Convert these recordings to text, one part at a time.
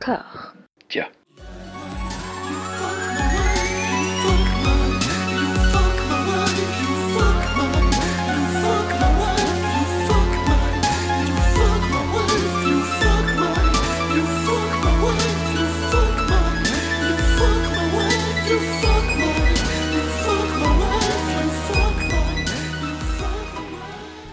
D'accord.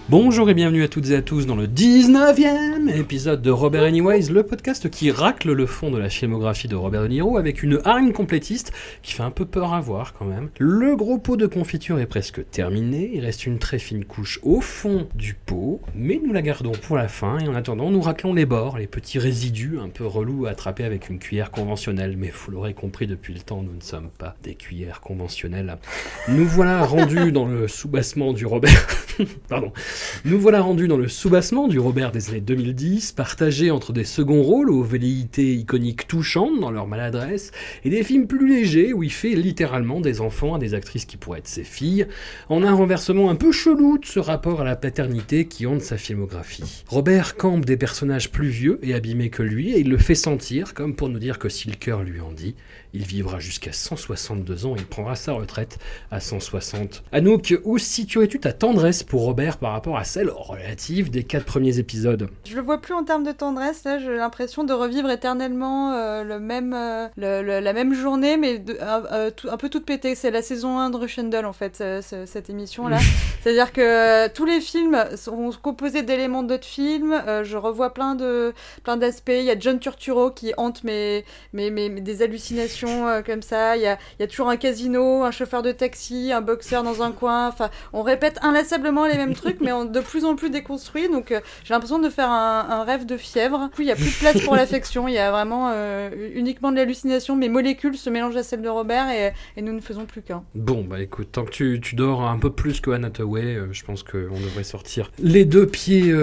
Bonjour et bienvenue à toutes et à tous dans le 19e épisode de Robert Anyways, le podcast qui racle le fond de la filmographie de Robert De Niro avec une hargne complétiste qui fait un peu peur à voir quand même. Le gros pot de confiture est presque terminé, il reste une très fine couche au fond du pot, mais nous la gardons pour la fin et en attendant nous raclons les bords, les petits résidus un peu relous à attraper avec une cuillère conventionnelle, mais vous l'aurez compris depuis le temps, nous ne sommes pas des cuillères conventionnelles. Nous voilà rendus dans le sous-bassement du Robert... Pardon. Nous voilà rendus dans le soubassement du Robert des années 2010, partagé entre des seconds rôles aux velléités iconiques touchantes dans leur maladresse, et des films plus légers où il fait littéralement des enfants à des actrices qui pourraient être ses filles, en un renversement un peu chelou de ce rapport à la paternité qui hante sa filmographie. Robert campe des personnages plus vieux et abîmés que lui, et il le fait sentir, comme pour nous dire que si le cœur lui en dit, il vivra jusqu'à 162 ans et il prendra sa retraite à 160. Anouk, où situerais-tu ta tendresse pour Robert par rapport à celle relative des quatre premiers épisodes? Je le vois plus en termes de tendresse, là j'ai l'impression de revivre éternellement euh, le même, euh, le- le- la même journée, mais de- euh, tout- un peu toute pétée. C'est la saison 1 de Rushendall en fait, ce- cette émission-là. C'est-à-dire que tous les films sont composés d'éléments d'autres films, je revois plein de plein d'aspects. Il y a John Turturro qui hante mes, mes, mes- mes- des hallucinations euh, comme ça. Il y a, y a toujours un casino, un chauffeur de taxi, un boxeur dans un coin. Enfin, on répète inlassablement les mêmes trucs, mais en de plus en plus déconstruits. Donc euh, j'ai l'impression de faire un, un rêve de fièvre. Du coup, il y a plus de place pour l'affection. Il y a vraiment euh, uniquement de l'hallucination. Mes molécules se mélangent à celles de Robert et, et nous ne faisons plus qu'un. Bon, bah écoute, tant que tu, tu dors un peu plus que Anna Hathaway, je pense qu'on devrait sortir les deux pieds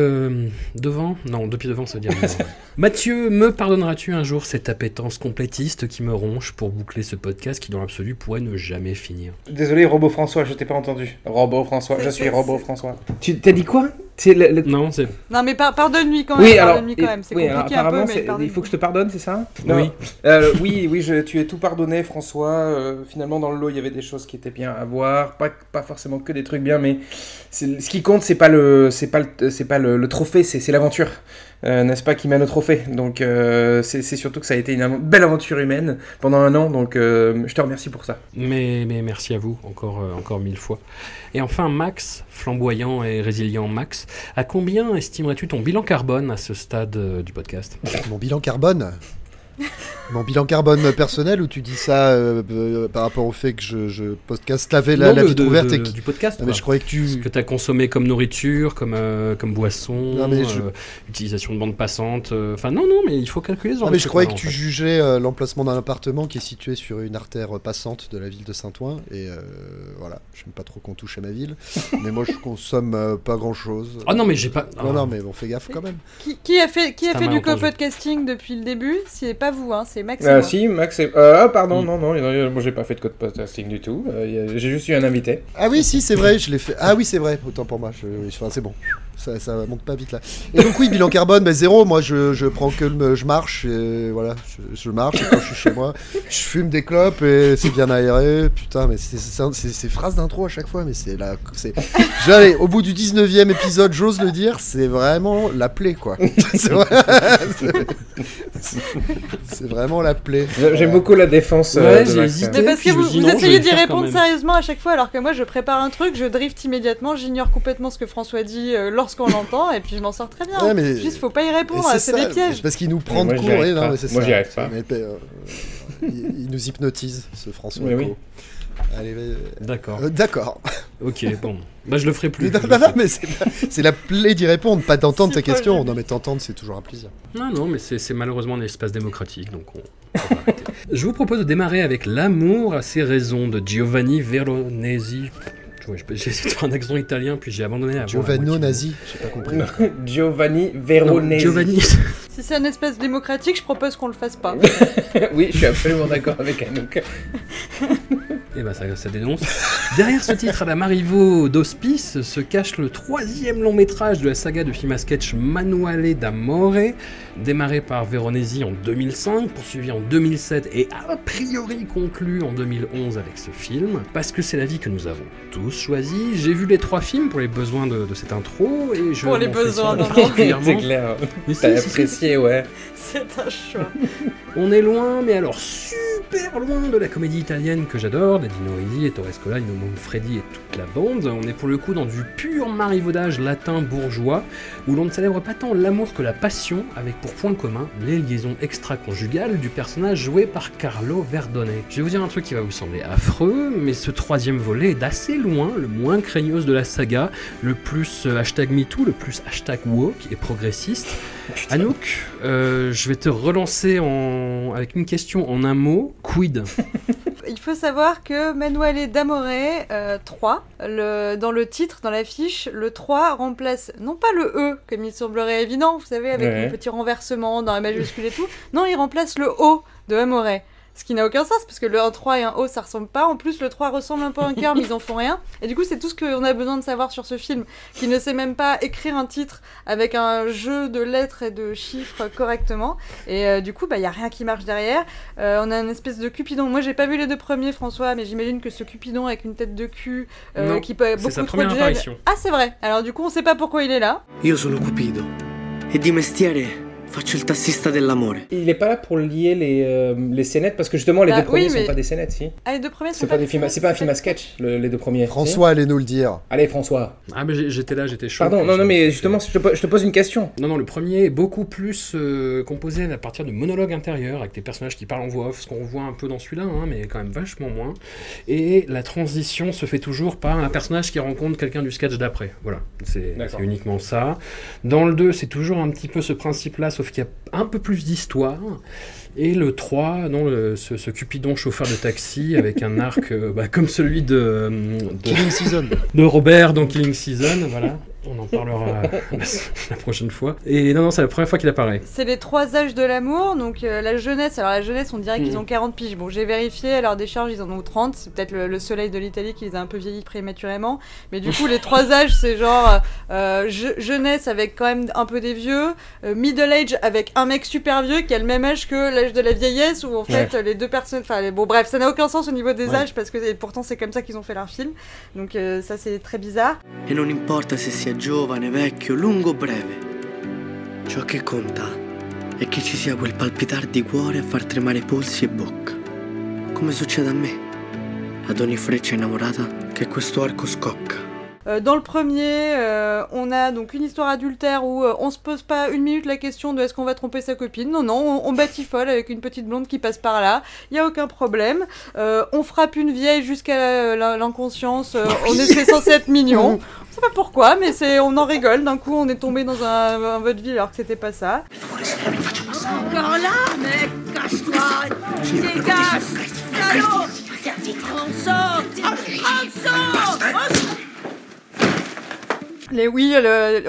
devant. Non, deux pieds devant, ça veut dire. Mathieu, me pardonneras-tu un jour cette appétence complétiste qui me ronge pour boucler ce podcast qui, dans l'absolu, pourrait ne jamais finir Désolé, Robot François, je t'ai pas entendu. Robot François, je suis Robot François. Tu t'as dit quoi? Le- le- Non, c'est. Non, mais par- pardonne-lui quand même. Oui, alors, pardonne-lui quand même. C'est oui, alors, compliqué un peu, apparemment, mais c'est- pardonne-lui. il faut que je te pardonne, c'est ça Oui. Euh, oui, oui, je- tu es tout pardonné, François. Euh, finalement, dans le lot, il y avait des choses qui étaient bien à voir, pas, pas forcément que des trucs bien, mais ce qui compte, c'est pas le, c'est pas le, c'est pas le, le trophée, c'est l'aventure, euh, n'est-ce pas, qui mène au trophée? Donc, euh, c'est surtout que ça a été une av- belle aventure humaine pendant un an. Donc, euh, je te remercie pour ça. Mais, mais merci à vous, encore, euh, encore mille fois. Et enfin, Max, flamboyant et résilient Max, à combien estimerais-tu ton bilan carbone à ce stade euh, du podcast? Mon bilan carbone? Mon bilan carbone personnel ou tu dis ça euh, euh, par rapport au fait que je, je podcast laver la, Non, la de- vitre ouverte de- et qui... du podcast. Non, mais quoi. je croyais que Ce tu... que tu as consommé comme nourriture, comme, euh, comme boisson, Non, mais je- euh, utilisation de bande passante. euh, Enfin, non, non, mais il faut calculer ce genre Non, de mais je croyais que tu fait. jugeais euh, l'emplacement d'un appartement qui est situé sur une artère passante de la ville de Saint-Ouen. Et euh, voilà, j'aime pas trop qu'on touche à ma ville. mais moi, je consomme euh, pas grand-chose. Ah non, mais j'ai pas. Non, ah. non, mais bon, fais gaffe quand même. Qui, qui a fait, qui a fait du co-podcasting depuis le début? C'est pas vous, hein, c'est Max. et Ah moi. si, Max, c'est- euh, ah pardon, Mm. non, non, moi j'ai pas fait de code podcasting du tout. Euh, j'ai juste eu un invité. Ah oui, si, c'est vrai, je l'ai fait. Ah oui, c'est vrai, autant pour moi. Je... Enfin, c'est bon. Ça, ça monte pas vite là. Et donc, oui, bilan carbone, bah, zéro. Moi, je, je prends que le. Je marche, et voilà. Je, je marche, et quand je suis chez moi, je fume des clopes et c'est bien aéré. Putain, mais c'est c'est- c'est- ces phrases d'intro à chaque fois, mais c'est la. c'est- J'allais, au bout du 19 e épisode, j'ose le dire, c'est vraiment la plaie, quoi. c'est vrai- c'est- c'est vraiment la plaie. J'aime Voilà. beaucoup la défense. Ouais, euh, de hésité. Mais parce que vous, vous non, essayez d'y répondre sérieusement à chaque fois, alors que moi je prépare un truc, je drift immédiatement, j'ignore complètement ce que François dit euh, lorsqu'on l'entend, et puis je m'en sors très bien. Ouais, mais- Juste faut pas y répondre, c'est ça, des pièges. Parce qu'il nous prend Moi, de court. arrive et non, pas. mais c'est Moi, ça. j'y arrive pas. Mais, euh, il, il nous hypnotise, ce François. Oui, oui. Eco. Allez, euh, D'accord. euh, d'accord. Ok, bon. Bah, je le ferai plus. Mais non, je le non, non, ferai mais c'est la plaie d'y répondre, pas d'entendre ta pas question. Non, mais t'entendre, c'est toujours un plaisir. Non, non, mais c'est malheureusement un espace démocratique, donc on. on va arrêter. Je vous propose de démarrer avec L'amour à ses raisons de Giovanni Veronesi. Ouais, J'ai essayé de faire un accent italien, puis j'ai abandonné Giovanni nazi, j'ai pas compris. Giovanni Non, Veronesi. Giovanni. Si c'est un espace démocratique, je propose qu'on le fasse pas. oui, je suis absolument d'accord avec Anouk. Eh ben, ça, ça dénonce. Derrière ce titre à la Marivaux d'Hospice se cache le troisième long métrage de la saga de film à sketch Manuale d'Amore, démarré par Veronesi en 2005, poursuivi en 2007 et a priori conclu en 2011 avec ce film. Parce que c'est la vie que nous avons tous choisi, j'ai vu les trois films pour les besoins de, de cette intro et je Pour les besoins, particulièrement. C'est clair. Mais si, si, si, ouais. C'est un choix. On est loin, mais alors super loin de la comédie italienne que j'adore, des Dino Risi et Torres Cola, Nino Manfredi et toute la bande. On est pour le coup dans du pur marivaudage latin bourgeois, où l'on ne célèbre pas tant l'amour que la passion, avec pour point commun les liaisons extra-conjugales du personnage joué par Carlo Verdone. Je vais vous dire un truc qui va vous sembler affreux, mais ce troisième volet est d'assez loin le moins craignos de la saga, le plus euh, hashtag MeToo, le plus hashtag woke et progressiste. Anouk, euh, je vais te relancer en... avec une question en un mot. Quid Il faut savoir que Manuele d'Amore euh, 3, le, dans le titre, dans l'affiche, le 3 remplace non pas le E, comme il semblerait évident, vous savez, avec Ouais. le petit renversement dans la majuscule et tout, non, il remplace le O de Amore. Ce qui n'a aucun sens, parce que le 1 3 et un O, ça ressemble pas. En plus, le 3 ressemble un peu à un cœur, mais ils en font rien. Et du coup, c'est tout ce qu'on a besoin de savoir sur ce film, qui ne sait même pas écrire un titre avec un jeu de lettres et de chiffres correctement. Et euh, du coup, bah, il y a rien qui marche derrière. Euh, on a une espèce de Cupidon. Moi, j'ai pas vu les deux premiers, François, mais j'imagine que ce Cupidon avec une tête de cul, euh, Non, qui peut C'est beaucoup sa trop première de apparition. Ah, c'est vrai. Alors du coup, on sait pas pourquoi il est là. Io sono Cupido e di mestiere faccio il tassista dell'amore. Il est pas là pour lier les, euh, les scénettes parce que justement les Bah deux premiers oui, mais- sont pas des scénettes, si. Ah, les deux premiers sont pas des films, c'est pas un film à sketch, le- les deux premiers. si François allez nous le dire. Allez François. Ah, mais j'étais là, j'étais chaud. Pardon, non, non, mais justement, je te, po- je te pose une question. Non, non, le premier est beaucoup plus euh, composé à partir de monologues intérieurs, avec des personnages qui parlent en voix off, ce qu'on voit un peu dans celui-là, hein, mais quand même vachement moins. Et la transition se fait toujours par un personnage qui rencontre quelqu'un du sketch d'après. Voilà, c'est uniquement ça. Dans le 2, c'est toujours un petit peu ce principe-là, sauf qu'il y a un peu plus d'histoire. Et le 3, non, le- ce, ce Cupidon chauffeur de taxi avec un arc euh, bah, comme celui de, de, Killing Season. de Robert dans Killing Season, voilà. On en parlera la, prochaine fois. Et non, non, c'est la première fois qu'il apparaît. C'est les trois âges de l'amour, donc euh, la jeunesse. Alors la jeunesse, on dirait qu'ils Mhm. ont 40 piges. Bon, j'ai vérifié, à leur décharge, ils en ont 30. C'est peut-être le, le soleil de l'Italie qui les a un peu vieillis prématurément. Mais du coup, les trois âges, c'est genre euh, je- jeunesse avec quand même un peu des vieux, euh, middle age avec un mec super vieux qui a le même âge que l'âge de la vieillesse, où en fait les deux personnes. Enfin, les- bon, bref, ça n'a aucun sens au niveau des Ouais. âges parce que et pourtant c'est comme ça qu'ils ont fait leur film. Donc euh, ça, c'est très bizarre. E non importa se sia giovane, vecchio, lungo o breve. Ciò che conta è che ci sia quel palpitar di cuore a far tremare polsi e bocca. Come succede a me, ad ogni freccia innamorata che questo arco scocca. Euh, dans le premier, euh, on a donc une histoire adultère où euh, on se pose pas une minute la question de est-ce qu'on va tromper sa copine. Non, non, on, on batifole avec une petite blonde qui passe par là. Il y a aucun problème. Euh, on frappe une vieille jusqu'à l'inconscience. euh, on est censé être mignon. Je sais pas pourquoi, mais c'est on en rigole. D'un coup, on est tombé dans un, un vaudeville alors que c'était pas ça. Encore là, mec, cache-toi Dégage. Salaud On sort On sort On sort Les oui,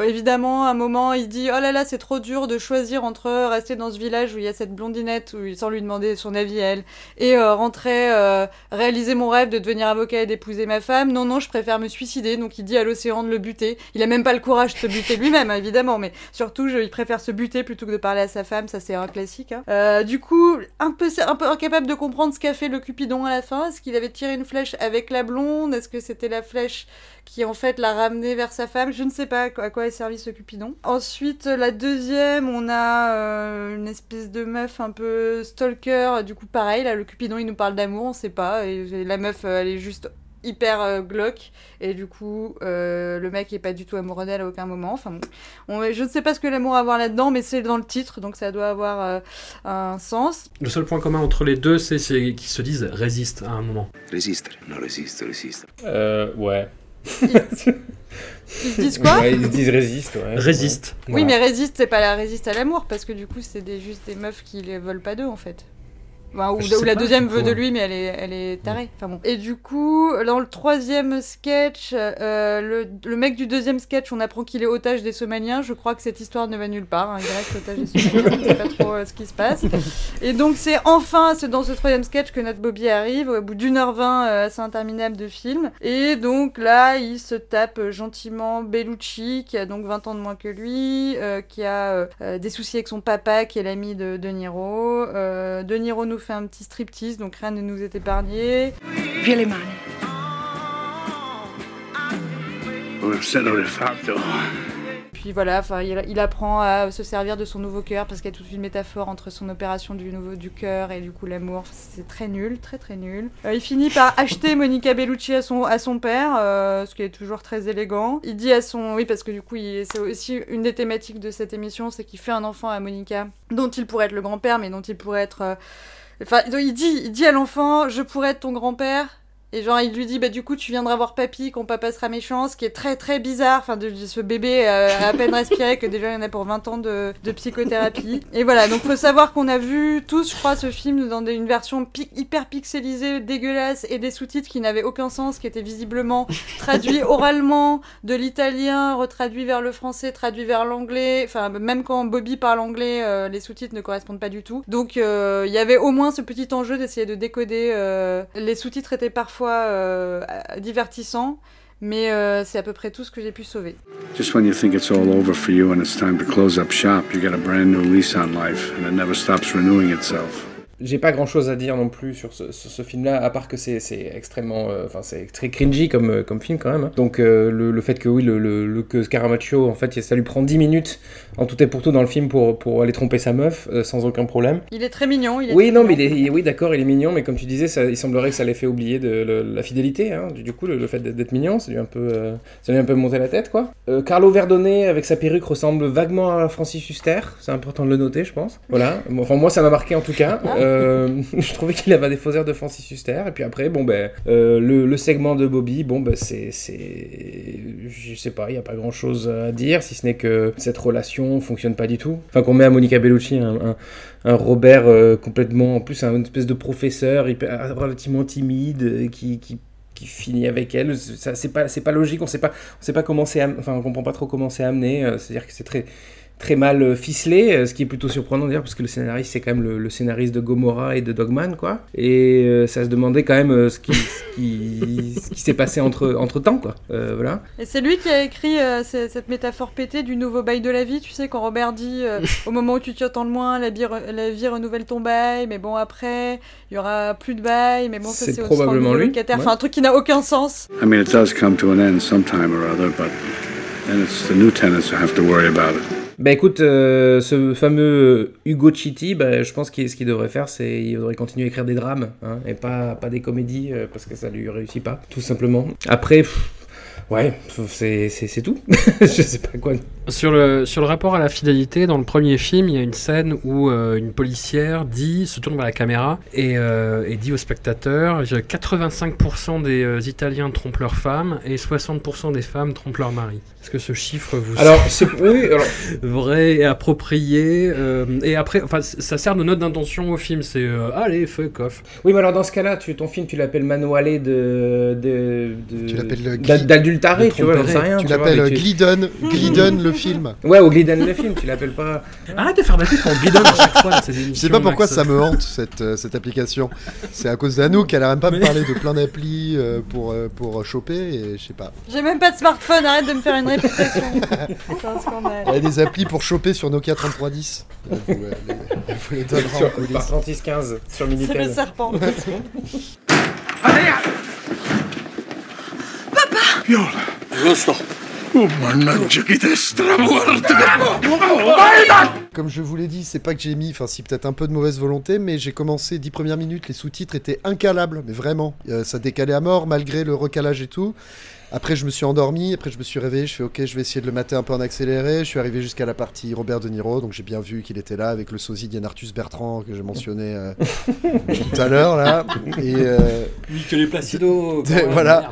évidemment, à un moment, il dit Oh là là, c'est trop dur de choisir entre rester dans ce village où il y a cette blondinette, où, sans lui demander son avis à elle, et euh, rentrer, euh, réaliser mon rêve de devenir avocat et d'épouser ma femme. Non, non, je préfère me suicider. Donc il dit à l'océan de le buter. Il a même pas le courage de se buter lui-même, hein, évidemment, mais surtout, je, il préfère se buter plutôt que de parler à sa femme. Ça, c'est un classique. hein. Euh, du coup, un peu, un peu incapable de comprendre ce qu'a fait le Cupidon à la fin. Est-ce qu'il avait tiré une flèche avec la blonde? Est-ce que c'était la flèche qui en fait l'a ramené vers sa femme. Je ne sais pas à quoi est servi ce Cupidon. Ensuite, la deuxième, on a euh, une espèce de meuf un peu stalker. Du coup, pareil, là, le Cupidon, il nous parle d'amour, on sait pas. Et la meuf, euh, elle est juste hyper euh, glauque et du coup euh, le mec est pas du tout amoureux d'elle à aucun moment enfin bon On- je ne sais pas ce que l'amour a à voir là-dedans mais c'est dans le titre donc ça doit avoir euh, un sens Le seul point commun entre les deux, c'est qu'ils se disent résiste à un moment. Resistere, no, resisto, resisto. Euh, ouais. Ils se disent quoi Ouais, ils se disent résiste, ouais. Résiste. oui mais résiste c'est pas la résiste à l'amour parce que du coup c'est des, juste des meufs qui les veulent pas d'eux en fait Enfin, ou, la deuxième veut de hein. lui, mais elle est, elle est tarée. Enfin bon. Et du coup, dans le troisième sketch, euh, le, le mec du deuxième sketch, on apprend qu'il est otage des Somaliens. Je crois que cette histoire ne va nulle part. hein. Il reste otage des Somaliens. Je sais pas trop euh, ce qui se passe. Et donc, c'est enfin c'est dans ce troisième sketch que notre Bobby arrive, au bout d'une heure vingt euh, assez interminable de film. Et donc là, il se tape euh, gentiment Bellucci, qui a donc 20 ans de moins que lui, qui a des soucis avec son papa, qui est l'ami de De Niro. De Niro nous fait un petit striptease, donc rien ne nous est épargné. Via le mani. Un senno del fatto. Puis voilà, enfin, il, il apprend à se servir de son nouveau cœur parce qu'il y a toute une métaphore entre son opération du nouveau du cœur et du coup l'amour. C'est très nul, très très nul. Euh, il finit par acheter Monica Bellucci à son à son père, euh, ce qui est toujours très élégant. Il dit à son oui parce que du coup il- c'est aussi une des thématiques de cette émission, c'est qu'il fait un enfant à Monica dont il pourrait être le grand-père, mais dont il pourrait être euh, Enfin, il dit, il dit à l'enfant, je pourrais être ton grand-père. Et genre, il lui dit, bah du coup, tu viendras voir papy quand papa sera méchant, ce qui est très très bizarre. Enfin, de, de ce bébé euh, à peine respiré, que déjà il y en a pour 20 ans de, de psychothérapie. Et voilà, donc faut savoir qu'on a vu tous, je crois, ce film dans des- une version pi- hyper pixelisée, dégueulasse, et des sous-titres qui n'avaient aucun sens, qui étaient visiblement traduits oralement de l'italien, retraduits vers le français, traduits vers l'anglais. Enfin, même quand Bobby parle anglais, euh, les sous-titres ne correspondent pas du tout. Donc, euh, il y avait au moins ce petit enjeu d'essayer de décoder. euh, Les sous-titres étaient parfois euh, divertissants. Mais euh, c'est à peu près tout ce que j'ai pu sauver. Just when you think it's all over for you and it's time to close up shop, you get a brand new lease on life, and it never stops renewing itself. J'ai pas grand chose à dire non plus sur ce, film-là, à part que c'est extrêmement. euh, Enfin, c'est très cringy comme, euh, comme film quand même. hein. Donc, euh, le, le fait que oui, le, le, le- que Scaramaccio, en fait, ça lui prend 10 minutes en tout et pour tout dans le film pour, pour aller tromper sa meuf, euh, sans aucun problème. Il est très mignon. Il est Oui, très non, mais mignon. il est, oui, d'accord, il est mignon, mais comme tu disais, ça, il semblerait que ça l'ait fait oublier de la fidélité. Hein. Du, du coup, le, fait d'être mignon, ça lui a un peu, ça lui a un peu monté la tête, quoi. Carlo Verdone avec sa perruque ressemble vaguement à Francis Huster. C'est important de le noter, je pense. Voilà. Enfin, moi, ça m'a marqué en tout cas. Euh, je trouvais qu'il avait des faux airs de Francis Huster. Et puis après, bon, ben, euh, le, segment de Bobby, bon, ben, c'est, je sais pas, il y a pas grand chose à dire, si ce n'est que cette relation fonctionne pas du tout. Enfin, qu'on met à Monica Bellucci un, Robert euh, complètement, en plus, un espèce de professeur relativement timide qui, finit avec elle. Ça, c'est pas, pas logique. On sait pas, on sait pas comment c'est, enfin, on comprend pas trop comment c'est amené. C'est-à-dire que c'est très très mal euh, ficelé, euh, ce qui est plutôt surprenant d'ailleurs parce que le scénariste c'est quand même le, le scénariste de Gomorrah et de Dogman quoi. Et euh, ça se demandait quand même euh, ce qui, ce qui, ce qui s'est passé entre, entre temps quoi. Euh, voilà. Et c'est lui qui a écrit euh, ce- cette métaphore pétée du nouveau bail de la vie. Tu sais, quand Robert dit euh, au moment où tu t'y attends le moins, la vie, re- la vie renouvelle ton bail, mais bon, après, il y aura plus de bail, mais bon, ça C'est probablement lui, ouais. Enfin, un truc qui n'a aucun sens. I mean, it does come to an end sometime or other, but then it's the new tenants who have to worry about it. Bah écoute, euh, ce fameux Hugo Chitti, bah, je pense qu'il ce qu'il devrait faire, c'est il devrait continuer à écrire des drames hein, et pas, des comédies euh, parce que ça lui réussit pas, tout simplement. Après, pff, ouais, c'est tout. je sais pas quoi. Sur le, sur le rapport à la fidélité, dans le premier film, il y a une scène où euh, une policière dit, se tourne vers la caméra et, euh, et dit au spectateur 85% des euh, Italiens trompent leurs femmes et 60% des femmes trompent leur mari. Est-ce que ce chiffre vous Alors, c'est oui, alors, semble vrai et approprié euh, Et après, enfin, ça sert de note d'intention au film. C'est euh, allez, fuck off. oui, mais alors dans ce cas-là, tu, ton film, tu l'appelles Manuale de, de, de Tu l'appelles, d'ad- Gli- d'adultéré, de tu vois, j'en sais rien. Tu l'appelles Glidden, Glidden le film. Ouais, ou Glidden le film, tu l'appelles pas. Arrête de faire la pub pour Bidon à chaque fois. Je sais pas pourquoi Max. ça me hante cette, euh, cette application. C'est à cause d'Anouk qu'elle arrête pas de me parler de plein d'applis euh, pour, euh, pour choper et je sais pas. J'ai même pas de smartphone, arrête de me faire une réputation. c'est un scandale. Elle a des applis pour choper sur Nokia 3310. Elle vous, les- elle vous les donnera en Sur, coulisses. par 3615 sur C'est le serpent. Te stramuerte! Comme je vous l'ai dit, c'est pas que j'ai mis, enfin si peut-être un peu de mauvaise volonté, mais j'ai commencé 10 premières minutes, les sous-titres étaient incalables, mais vraiment. Euh, ça décalait à mort malgré le recalage et tout. Après, je me suis endormi, après, je me suis réveillé, je fais ok, je vais essayer de le mater un peu en accéléré. Je suis arrivé jusqu'à la partie Robert De Niro, donc j'ai bien vu qu'il était là avec le sosie d'Yann Arthus Bertrand que j'ai mentionné euh, tout à l'heure là. Et, euh, Oui, que les Placido. voilà.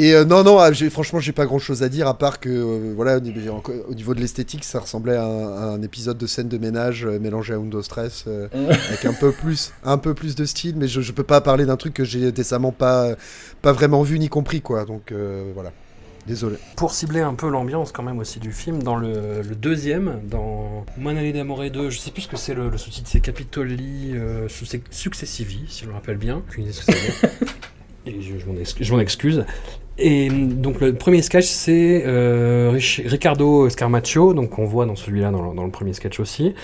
Et euh, non, non, ah, franchement, j'ai pas grand chose à dire à part que, euh, voilà, au niveau, de l'esthétique, ça ressemblait à un, à un épisode de scène de ménage euh, mélangé à Undo Stress, avec un peu plus, un peu plus de style, mais je, je peux pas parler d'un truc que j'ai décemment pas, pas vraiment vu ni compris, quoi. Donc voilà, désolé. Pour cibler un peu l'ambiance quand même aussi du film, dans le, le deuxième, dans Manale d'Amore 2, je sais plus ce que c'est le, le sous-titre, c'est Capitoli euh, Succe- Successivi, si je me rappelle bien. Je, je m'en excuse. Et donc le premier sketch c'est euh, Riccardo Scarmaccio, donc on voit dans celui-là, dans, le- premier sketch aussi,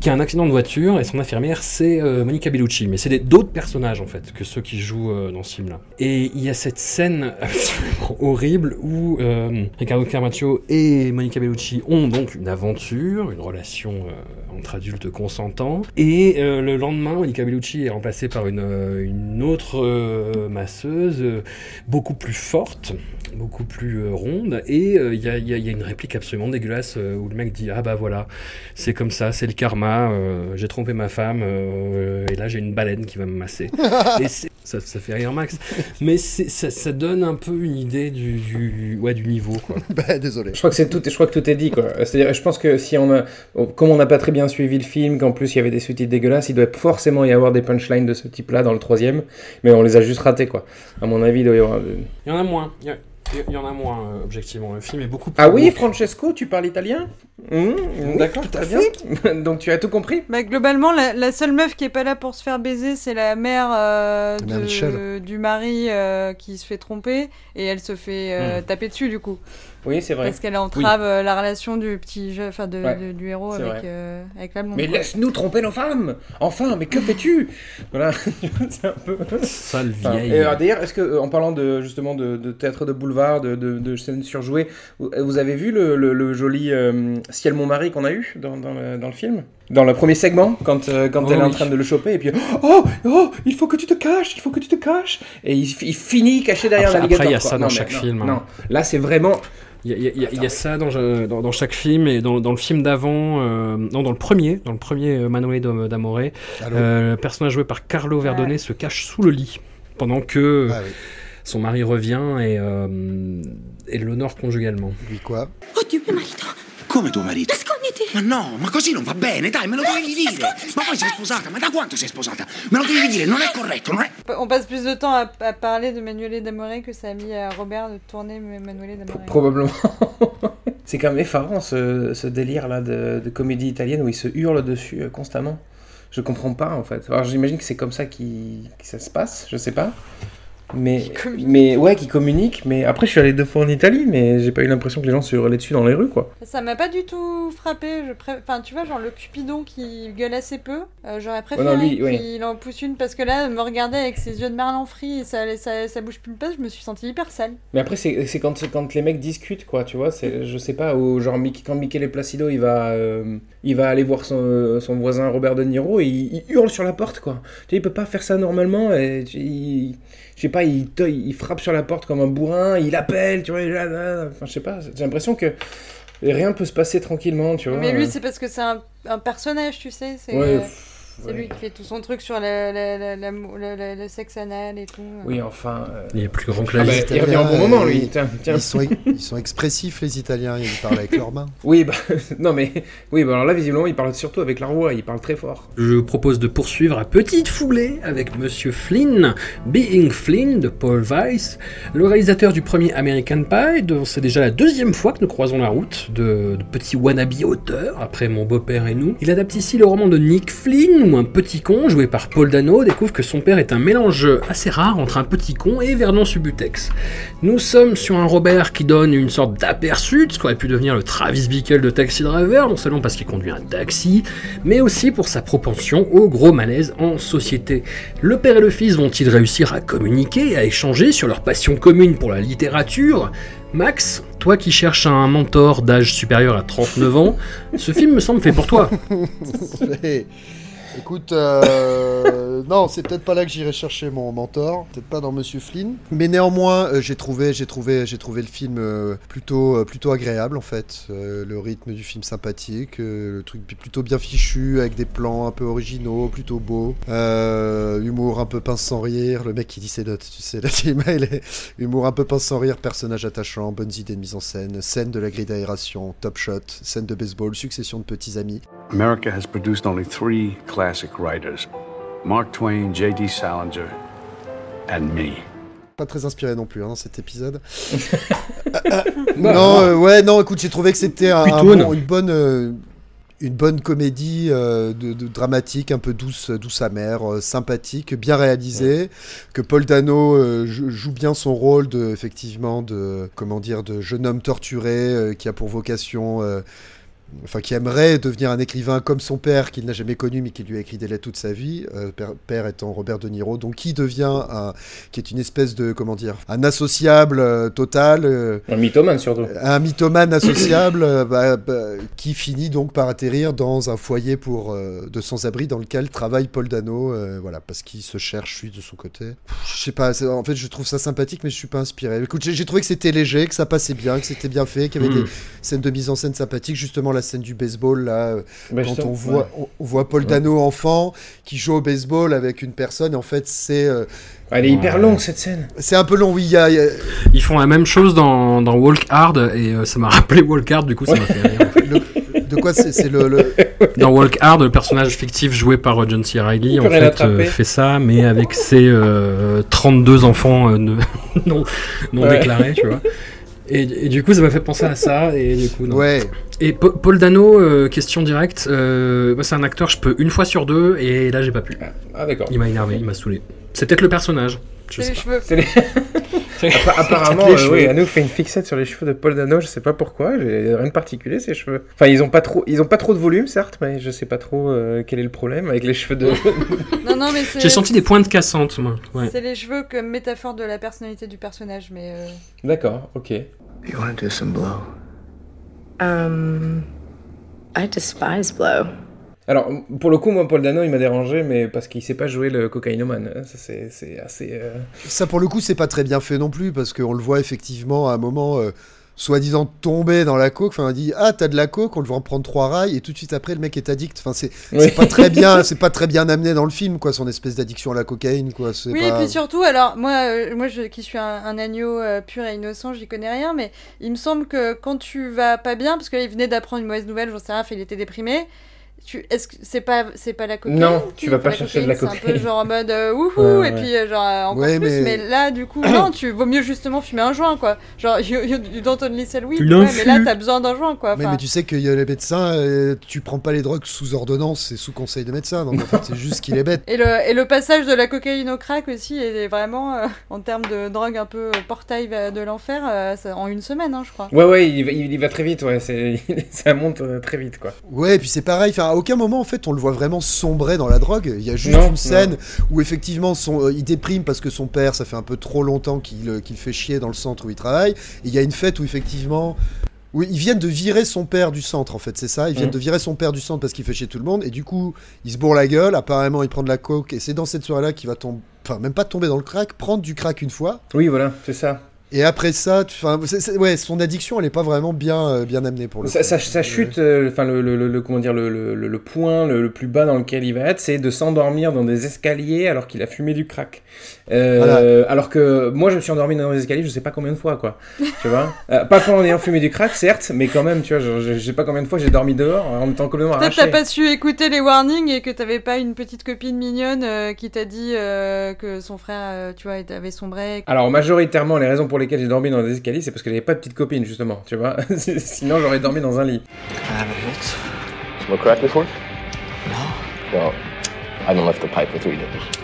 qui a un accident de voiture et son infirmière c'est euh, Monica Bellucci, mais c'est d'autres personnages en fait que ceux qui jouent euh, dans ce film-là. Et il y a cette scène absolument horrible où Riccardo Scarmaccio et Monica Bellucci ont donc une aventure, une relation entre adultes consentants, et le lendemain Monica Bellucci est remplacée par une, autre masseuse beaucoup plus forte, beaucoup plus euh, ronde, et euh, il y, a, il y a- il y a une réplique absolument dégueulasse euh, où le mec dit Ah bah voilà, c'est comme ça, c'est le karma, j'ai trompé ma femme, et là j'ai une baleine qui va me masser. et c'est- ça, ça fait rire Max, mais ça, ça donne un peu une idée du, du, ouais, du niveau. Quoi. bah, désolé. Je crois que c'est tout, je crois que tout est dit quoi. C'est-à-dire, je pense que si on a, comme on n'a pas très bien suivi le film, qu'en plus il y avait des sous-titres dégueulasses, il doit forcément y avoir des punchlines de ce type-là dans le troisième, mais on les a juste ratés quoi. À mon avis, il doit y avoir. Il y en a moins, il y, a- il y en a moins, euh, objectivement. Le film est beaucoup plus. Ah oui. Francesco, tu parles italien? Mmh, D'accord, très bien. Donc tu as tout compris? Bah, globalement, la, la seule meuf qui est pas là pour se faire baiser, c'est la mère, euh, La mère de- Michel. du mari euh, qui se fait tromper et elle se fait euh, Hmm. taper dessus du coup. Oui, c'est vrai. Parce qu'elle entrave euh, la relation du petit jeu, enfin de, Ouais, de- du héros avec, euh, avec la blonde. Mais laisse-nous tromper nos femmes Enfin, mais que fais-tu Voilà, c'est un peu... Sale Enfin, vieille. et, euh, D'ailleurs, est-ce que, en parlant de, justement de, de théâtre de boulevard, de, de, de scènes surjouées, vous, vous avez vu le, le- le joli euh, Ciel mon mari qu'on a eu dans, dans le, dans le film? Dans le premier segment, quand, euh, quand Oh elle est en train de le choper, et puis Oh, oh, il faut que tu te caches, il faut que tu te caches Et il, il finit caché derrière Après- l'alligator. après, il y a quoi. ça dans Non, chaque mais non, film, hein. Non, là c'est vraiment. Il y a, il y a- il y a- il y a ça dans, dans, dans chaque film et dans, dans le film d'avant, euh, non dans le premier, dans le premier euh, Manuel d'Am- d'Amore, euh, le personnage joué par Carlo Verdone se cache sous le lit pendant que Ah oui. son mari revient et, euh, et l'honore conjugalement. Lui quoi? Oddio, mio marito. Come tuo marito? Nasconditi. Ma no, ma così non va bene, dai, me lo dovevi dire. Ma poi sei sposata, ma da quanto sei sposata? Me lo devi dire, non è corretto, non è... On passe plus de temps à, à parler de Manuel Damoré que ça a mis à Robert de tourner Manuel Damoré. Probablement. c'est quand même effarant ce, ce délire là de, de comédie italienne où ils se hurlent dessus euh, constamment. Je comprends pas en fait. Alors j'imagine que c'est comme ça qui que ça se passe, je sais pas. Mais, mais ouais, qui communiquent. Mais après, je suis allé deux fois en Italie, mais j'ai pas eu l'impression que les gens se hurlaient dessus dans les rues, quoi. Ça m'a pas du tout frappé. Je pré- Enfin, tu vois, genre le Cupidon qui gueule assez peu. euh, J'aurais préféré non, lui, qu'il en pousse une parce que là, me regarder avec ses yeux de merlan frit et ça, ça, ça bouge plus le pas, je me suis sentie hyper sale. Mais après, c'est c'est quand, quand les mecs discutent, quoi, tu vois. c'est- Je sais pas, ou genre Mickey- quand Michele Placido, il va, euh, il va aller voir son, son voisin Robert De Niro et il, il hurle sur la porte, quoi. Tu sais, il peut pas faire ça normalement. Et, tu- il, je sais pas, il, te- il frappe sur la porte comme un bourrin, il appelle, tu vois. Enfin, je sais pas, j'ai l'impression que rien peut se passer tranquillement, tu vois. Mais lui, c'est parce que c'est un, un personnage, tu sais. C'est Ouais, euh, c'est ouais. lui qui fait tout son truc sur le, le, le, l'amour- le- le- le sexe anal et tout. Oui, enfin. euh, Il est plus grand que Ah la bah, vie. il revient au bon moment, lui. Ils- Tiens, tiens. Ils sont, ils sont expressifs, les Italiens, ils parlent avec leurs mains. Oui, bah, non, mais. Oui, bah, alors là, visiblement, il parle surtout avec la voix, il parle très fort. Je propose de poursuivre à petite foulée avec Monsieur Flynn, Being Flynn de Paul Weiss, le réalisateur du premier American Pie, dont c'est déjà la deuxième fois que nous croisons la route, de, de petit wannabe auteur, après Mon beau-père et nous. Il adapte ici le roman de Nick Flynn, où un petit con, joué par Paul Dano, découvre que son père est un mélange assez rare entre un petit con et Vernon Subutex. Nous sommes sur un Robert qui donne une sorte d'aperçu de ce qu'aurait pu devenir le Travis Bickle de Taxi Driver, non seulement parce qu'il conduit un taxi, mais aussi pour sa propension au gros malaise en société. Le père et le fils vont-ils réussir à communiquer, et à échanger sur leur passion commune pour la littérature? Max, toi qui cherches un mentor d'âge supérieur à 39 ans, ce film me semble fait pour toi. Écoute, euh, non, c'est peut-être pas là que j'irai chercher mon mentor, peut-être pas dans Monsieur Flynn. Mais néanmoins, euh, j'ai trouvé, j'ai trouvé, j'ai trouvé le film euh, plutôt, euh, plutôt agréable en fait. Euh, le rythme du film sympathique, euh, le truc plutôt bien fichu, avec des plans un peu originaux, plutôt beaux. Euh, humour un peu pince sans rire. Le mec qui dit ses notes, tu sais, là, il est humour un peu pince sans rire, personnage attachant, bonnes idées de mise en scène, scène de la grille d'aération, top shot, scène de baseball, succession de petits amis. America has produced only three classic writers Mark Twain, J.D. Salinger, and me. pas très inspiré non plus hein, dans cet épisode. non, euh, ouais, non, écoute, j'ai trouvé que c'était un, un Plutôt, bon- non. une bonne, euh, une bonne comédie euh, de, de- dramatique, un peu douce, douce amère, euh, sympathique, bien réalisée. Que Paul Dano euh, jou- joue bien son rôle de, effectivement, de, comment dire, de jeune homme torturé euh, qui a pour vocation. Enfin, qui aimerait devenir un écrivain comme son père, qu'il n'a jamais connu, mais qui lui a écrit des lettres toute sa vie, euh, père, père étant Robert De Niro, donc qui devient un, qui est une espèce de, comment dire, un associable euh, total, euh, Un mythomane surtout. un mythomane associable, bah, bah, qui finit donc par atterrir dans un foyer pour de sans-abri dans lequel travaille Paul Dano, voilà, parce qu'il se cherche lui de son côté. Je sais pas, en fait, je trouve ça sympathique, mais je suis pas inspiré. Écoute, j'ai trouvé que c'était léger, que ça passait bien, que c'était bien fait, qu'il y avait Mm. des scènes de mise en scène sympathiques, justement la scène du baseball là. euh, Bah, quand on voit, ouais. on, voit Paul Dano enfant qui joue au baseball avec une personne, et en fait c'est euh, Elle est hyper Ouais. longue cette scène. c'est un peu long. Oui, il y a, il y a- Ils font la même chose dans, dans Walk Hard et euh, ça m'a rappelé Walk Hard, du coup ça m'a fait rire. en fait. de quoi c'est le, le- Dans Walk Hard, le personnage fictif joué par John C. Reilly Il en fait euh, fait ça, mais avec ses euh, 32 enfants euh, ne- non, non Ouais. déclarés, tu vois. Et, et du coup, ça m'a fait penser à ça. Et du coup, non. ouais. Et Pa- Paul Dano, euh, question directe. euh, c'est un acteur, je peux une fois sur deux, et là, j'ai pas pu. Ah d'accord. Il m'a énervé, il m'a saoulé. C'est peut-être le personnage. Je sais les pas. cheveux. C'est les- Apparemment, euh, cheveux. oui, Anouk fait une fixette sur les cheveux de Paul Dano. Je sais pas pourquoi. Rien de particulier ces cheveux. Enfin, ils ont pas trop, ils ont pas trop de volume, certes, mais je sais pas trop euh, quel est le problème avec les cheveux de. Non, non, mais. J'ai senti des pointes cassantes, moi. Ouais. C'est les cheveux comme métaphore de la personnalité du personnage, mais. euh, D'accord, ok. You want to do some blow? Um, I despise blow. Alors, pour le coup, moi, Paul Dano, il m'a dérangé, mais parce qu'il sait pas jouer le cocaïnomane. hein. Ça, c'est assez. euh, Ça, pour le coup, c'est pas très bien fait non plus, parce qu'on le voit effectivement à un moment, euh, soi-disant tomber dans la coke. Enfin, on dit Ah, t'as de la coke, on le voit en prendre trois rails, et tout de suite après, le mec est addict. Enfin, c'est Oui. pas très bien, c'est pas très bien amené dans le film, quoi, son espèce d'addiction à la cocaïne, quoi. Oui, pas- et puis surtout, alors, moi, euh, moi je, qui suis un, un agneau euh, pur et innocent, j'y connais rien, mais il me semble que quand tu vas pas bien, parce qu'il venait d'apprendre une mauvaise nouvelle, j'en sais rien, il était déprimé. Tu, est-ce que c'est pas c'est pas la cocaïne Non, tu vas pas chercher de la C'est un peu cocaïne. genre en mode euh, wouhou Ouais, ouais. et puis euh, genre euh, encore Ouais, plus, mais- mais... là du coup non, tu vaut mieux justement fumer un joint quoi. Genre you, you, you don't only sell weed, ouais, mais là t'as besoin d'un joint quoi. Mais, mais tu sais que les médecins, euh, tu prends pas les drogues sous ordonnance, c'est sous conseil de médecin, donc en fait, c'est juste qu'il est bête. Et le, et le passage de la cocaïne au crack aussi est vraiment, euh, en termes de drogue un peu portail de l'enfer, euh, en une semaine, hein, je crois. Ouais, ouais, il va, il y va très vite, ouais. c'est- Ça monte euh, très vite, quoi. Ouais, et puis c'est pareil, enfin, à aucun moment en fait on le voit vraiment sombrer dans la drogue. Il y a juste Non, une scène où effectivement son, euh, il déprime parce que son père, ça fait un peu trop longtemps qu'il euh, qu'il fait chier dans le centre où il travaille. Et il y a une fête où effectivement. Oui, ils viennent de virer son père du centre en fait, c'est ça. Ils viennent Mhm. de virer son père du centre parce qu'il fait chier tout le monde. Et du coup, il se bourre la gueule. Apparemment, il prend de la coke. Et c'est dans cette soirée-là qu'il va tomber. Enfin, même pas tomber dans le crack, prendre du crack une fois. Oui, voilà, c'est ça. Et après ça, tu- ouais, son addiction, elle est pas vraiment bien, euh, bien amenée pour le Ça, ça- ça chute, euh, enfin le, le, le- le- comment dire, le, point le, le plus bas dans lequel il va être, c'est de s'endormir dans des escaliers alors qu'il a fumé du crack. Euh, Alors que moi, je me suis endormi dans des escaliers, je sais pas combien de fois, quoi. tu vois Euh, Pas en ayant fumé du crack, certes, mais quand même, tu vois, je, je- je sais pas combien de fois j'ai dormi dehors en étant complètement Peut-être arraché. t'as pas su écouter les warnings et que t'avais pas une petite copine mignonne euh, qui t'a dit euh, que son frère, euh, tu vois, avait sombré. Alors majoritairement, les raisons pour lesquelles j'ai dormi dans des escaliers, c'est parce que j'avais pas de petite copine justement, tu vois. Sinon, j'aurais dormi dans un lit. Can I have a hit? Smoke crack before? No. Well, I haven't left the pipe for three days.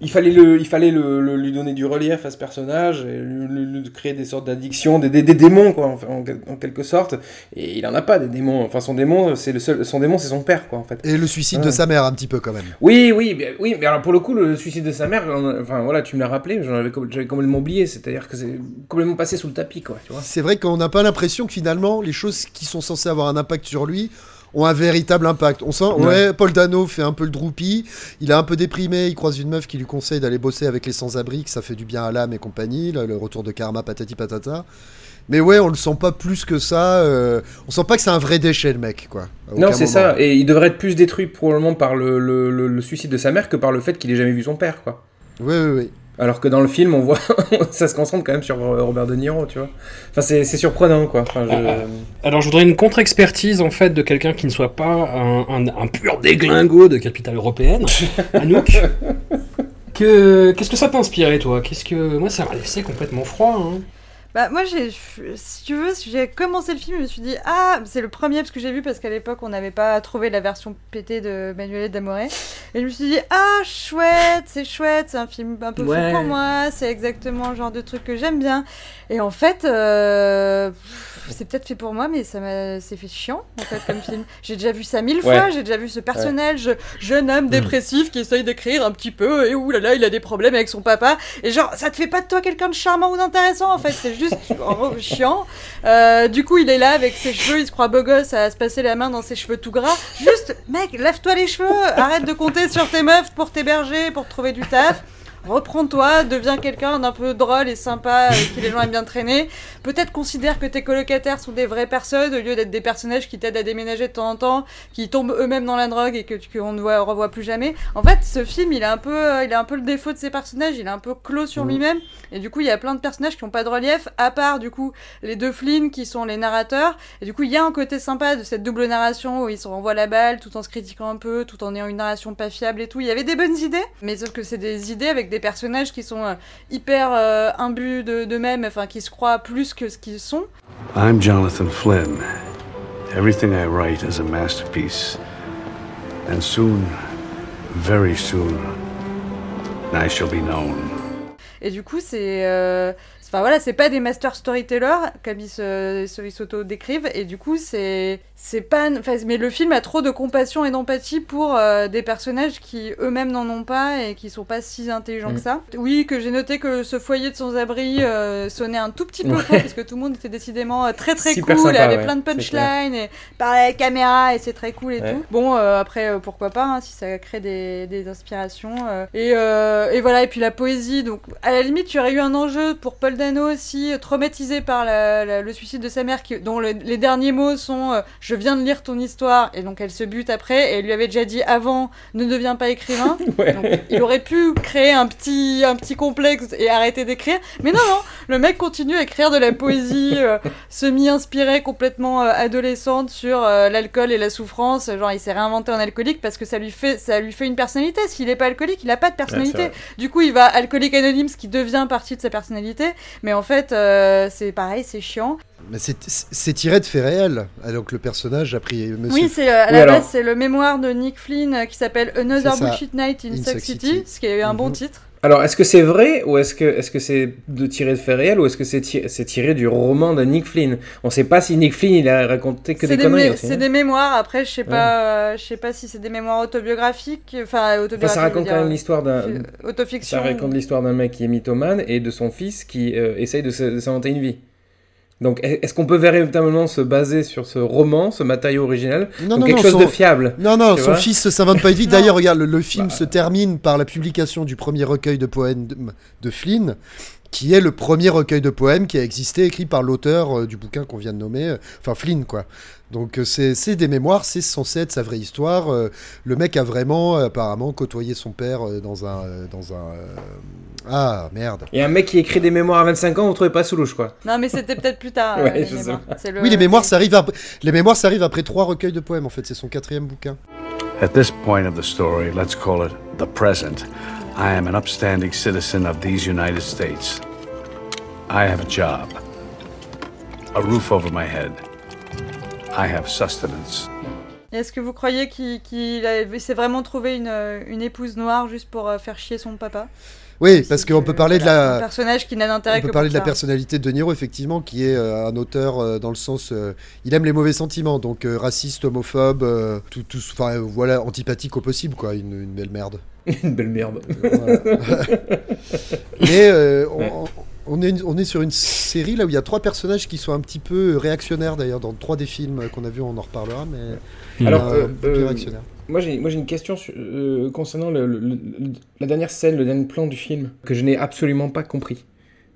Il fallait, le, il fallait le, le- lui donner du relief à ce personnage, et lui, créer des sortes d'addictions, des, des, des démons, quoi, en, en quel- en quelque sorte. Et il en a pas des démons. Enfin, son démon, c'est le seul, son démon, c'est son père, quoi, en fait. Et le suicide de sa mère, un petit peu quand même. Oui, oui, mais- oui, mais alors pour le coup, le suicide de sa mère, enfin voilà, tu me l'as rappelé, j'en avais, j'avais complètement oublié, c'est-à-dire que c'est complètement passé sous le tapis, quoi, tu vois. C'est vrai qu'on n'a pas l'impression que finalement, les choses qui sont censées avoir un impact sur lui ont un véritable impact. On sent, ouais. Ouais. Paul Dano fait un peu le droupy, il est un peu déprimé, il croise une meuf qui lui conseille d'aller bosser avec les sans-abri, que ça fait du bien à l'âme et compagnie, le retour de karma patati patata. Mais ouais, on le sent pas plus que ça, euh, on sent pas que c'est un vrai déchet le mec, quoi. Non, c'est ça. Et il devrait être plus détruit probablement par le, le- le- le suicide de sa mère que par le fait qu'il ait jamais vu son père, quoi. Oui, oui, oui. Alors que dans le film, on voit, ça se concentre quand même sur Robert De Niro, tu vois. Enfin, c'est surprenant, quoi. Enfin, je- Ah, Alors, je voudrais une contre-expertise en fait de quelqu'un qui ne soit pas un, un- un pur déglingo de capitale européenne. Anouk, que qu'est-ce que ça t'a inspiré, toi? Qu'est-ce que moi, ça m'a laissé complètement froid. hein. Bah moi j'ai, si tu veux, j'ai commencé le film, je me suis dit ah c'est le premier parce que j'ai vu parce qu'à l'époque on n'avait pas trouvé la version pétée de Manuel D'Amore et je me suis dit ah chouette, c'est chouette, c'est un film un peu Ouais. fait pour moi, c'est exactement le genre de truc que j'aime bien et en fait euh, c'est peut-être fait pour moi mais ça m'a c'est fait chiant en fait comme film. J'ai déjà vu ça mille fois, Ouais. j'ai déjà vu ce personnage jeune homme dépressif qui essaye d'écrire un petit peu et oulala il a des problèmes avec son papa et genre ça te fait pas de toi quelqu'un de charmant ou d'intéressant en fait juste gros, chiant. Euh, du coup il est là avec ses cheveux il se croit beau gosse à se passer la main dans ses cheveux tout gras. Juste mec lève-toi les cheveux arrête de compter sur tes meufs pour t'héberger pour trouver du taf Reprends-toi, deviens quelqu'un d'un peu drôle et sympa avec qui les gens aiment bien traîner. Peut-être considère que tes colocataires sont des vraies personnes au lieu d'être des personnages qui t'aident à déménager de temps en temps, qui tombent eux-mêmes dans la drogue et que qu'on ne voit- revoit plus jamais. En fait, ce film, il a un peu, euh, il a un peu le défaut de ses personnages. Il est un peu clos sur Mhm. lui-même. Et du coup, il y a plein de personnages qui n'ont pas de relief, à part du coup les deux Flynn qui sont les narrateurs. Et du coup, il y a un côté sympa de cette double narration où ils se renvoient la balle tout en se critiquant un peu, tout en ayant une narration pas fiable et tout. Il y avait des bonnes idées, mais sauf que c'est des idées avec des personnages qui sont euh, hyper euh, imbus de- d'eux-mêmes, enfin qui se croient plus que ce qu'ils sont. I'm Jonathan Flynn. Everything I write is a masterpiece. And soon, very soon, I shall be known. Et du coup, c'est. euh, Enfin voilà, c'est pas des master storytellers comme ils s'auto-décrivent, et du coup, c'est. C'est pas. Enfin, mais le film a trop de compassion et d'empathie pour euh, des personnages qui eux-mêmes n'en ont pas et qui sont pas si intelligents Mm. que ça. Oui, que j'ai noté que ce foyer de sans-abri euh, sonnait un tout petit peu Ouais. faux, parce que tout le monde était décidément euh, très très Super cool, sympa, et avait ouais, plein de punchlines, et parlait à la caméra, et c'est très cool et Ouais. tout. Bon, euh, après, euh, pourquoi pas, hein, si ça crée des, des inspirations. euh. Et, euh, et voilà, et puis la poésie. Donc, à la limite, il y aurait eu un enjeu pour Paul Dano aussi, euh, traumatisé par la- la- le suicide de sa mère, qui, dont le- les derniers mots sont euh, Je viens de lire ton histoire. Et donc, elle se bute après. Et elle lui avait déjà dit avant Ne deviens pas écrivain. Ouais. Donc, il aurait pu créer un petit, un petit complexe et arrêter d'écrire. Mais non, non, le mec continue à écrire de la poésie euh, semi-inspirée, complètement euh, adolescente sur l'alcool et la souffrance. Genre, il s'est réinventé en alcoolique parce que ça lui fait, ça lui fait une personnalité. S'il n'est pas alcoolique, il n'a pas de personnalité. Ouais, du coup, il va alcoolique anonyme, ce qui devient partie de sa personnalité. Mais en fait, euh, c'est pareil, c'est chiant. Mais c'est- tiré de faits réels. Ah, Donc le personnage a pris Monsieur. Oui, c'est euh, à Oui, la alors- base, c'est le mémoire de Nick Flynn euh, qui s'appelle Another. Bullshit Night in, In Suck Suck City, City. ce qui est un bon Mhm. titre. Alors, est-ce que c'est vrai ou est-ce que est-ce que c'est de tiré de faits réels ou est-ce que c'est tiré, c'est tiré du roman de Nick Flynn? On sait pas si Nick Flynn il a raconté que C'est des des, conneries c'est hein. des mémoires. Après, je sais pas, euh, je sais pas si c'est des mémoires autobiographiques, enfin autobiographiques. Enfin, ça raconte quand même l'histoire d'un. autofiction. Ça raconte l'histoire d'un mec qui est mythomane et de son fils qui euh, essaye de s'inventer une vie. Donc, est- est-ce qu'on peut véritablement se baser sur ce roman, ce matériau original, Non, comme non, quelque non, chose son- de fiable Non, non, son fils s'invente pas une vie. Non. D'ailleurs, regarde, le, le film Bah. se termine par la publication du premier recueil de poèmes de, de Flynn, qui est le premier recueil de poèmes qui a existé, écrit par l'auteur euh, du bouquin qu'on vient de nommer, euh, enfin Flynn, quoi. Donc euh, c'est c'est des mémoires, c'est censé être sa vraie histoire. le mec a vraiment, apparemment, côtoyé son père dans un... dans un Ah, merde. Et un mec qui écrit des mémoires à 25 ans, vous trouvez pas sous louche, quoi Non, mais c'était peut-être plus tard. Ouais, les le- Oui, les mémoires, ça arrive après, les mémoires, ça arrive après trois recueils de poèmes, en fait. C'est son quatrième bouquin. At this point of the story, let's call it the present, I am an upstanding citizen of these United States. I have a job, a roof over my head. I have sustenance. Est-ce que vous croyez qu'il il s'est vraiment trouvé une, une épouse noire juste pour euh, faire chier son papa? Oui, parce qu'on peut parler de voilà, Un la... personnage qui n'a d'intérêt On que peut parler de la personnalité de De Niro, effectivement, qui est euh, un auteur euh, dans le sens. euh, il aime les mauvais sentiments, donc raciste, homophobe, tout, tout, enfin voilà, antipathique au possible, quoi, une, une belle merde. Une belle merde. Voilà. Mais euh, on- On est, on est sur une série là où il y a trois personnages qui sont un petit peu réactionnaires d'ailleurs dans trois des films qu'on a vus, on en reparlera, mais Alors, euh, euh, peu euh, réactionnaires. Moi j'ai, moi j'ai une question sur- euh, concernant le- le- le- la dernière scène, le dernier plan du film, que je n'ai absolument pas compris.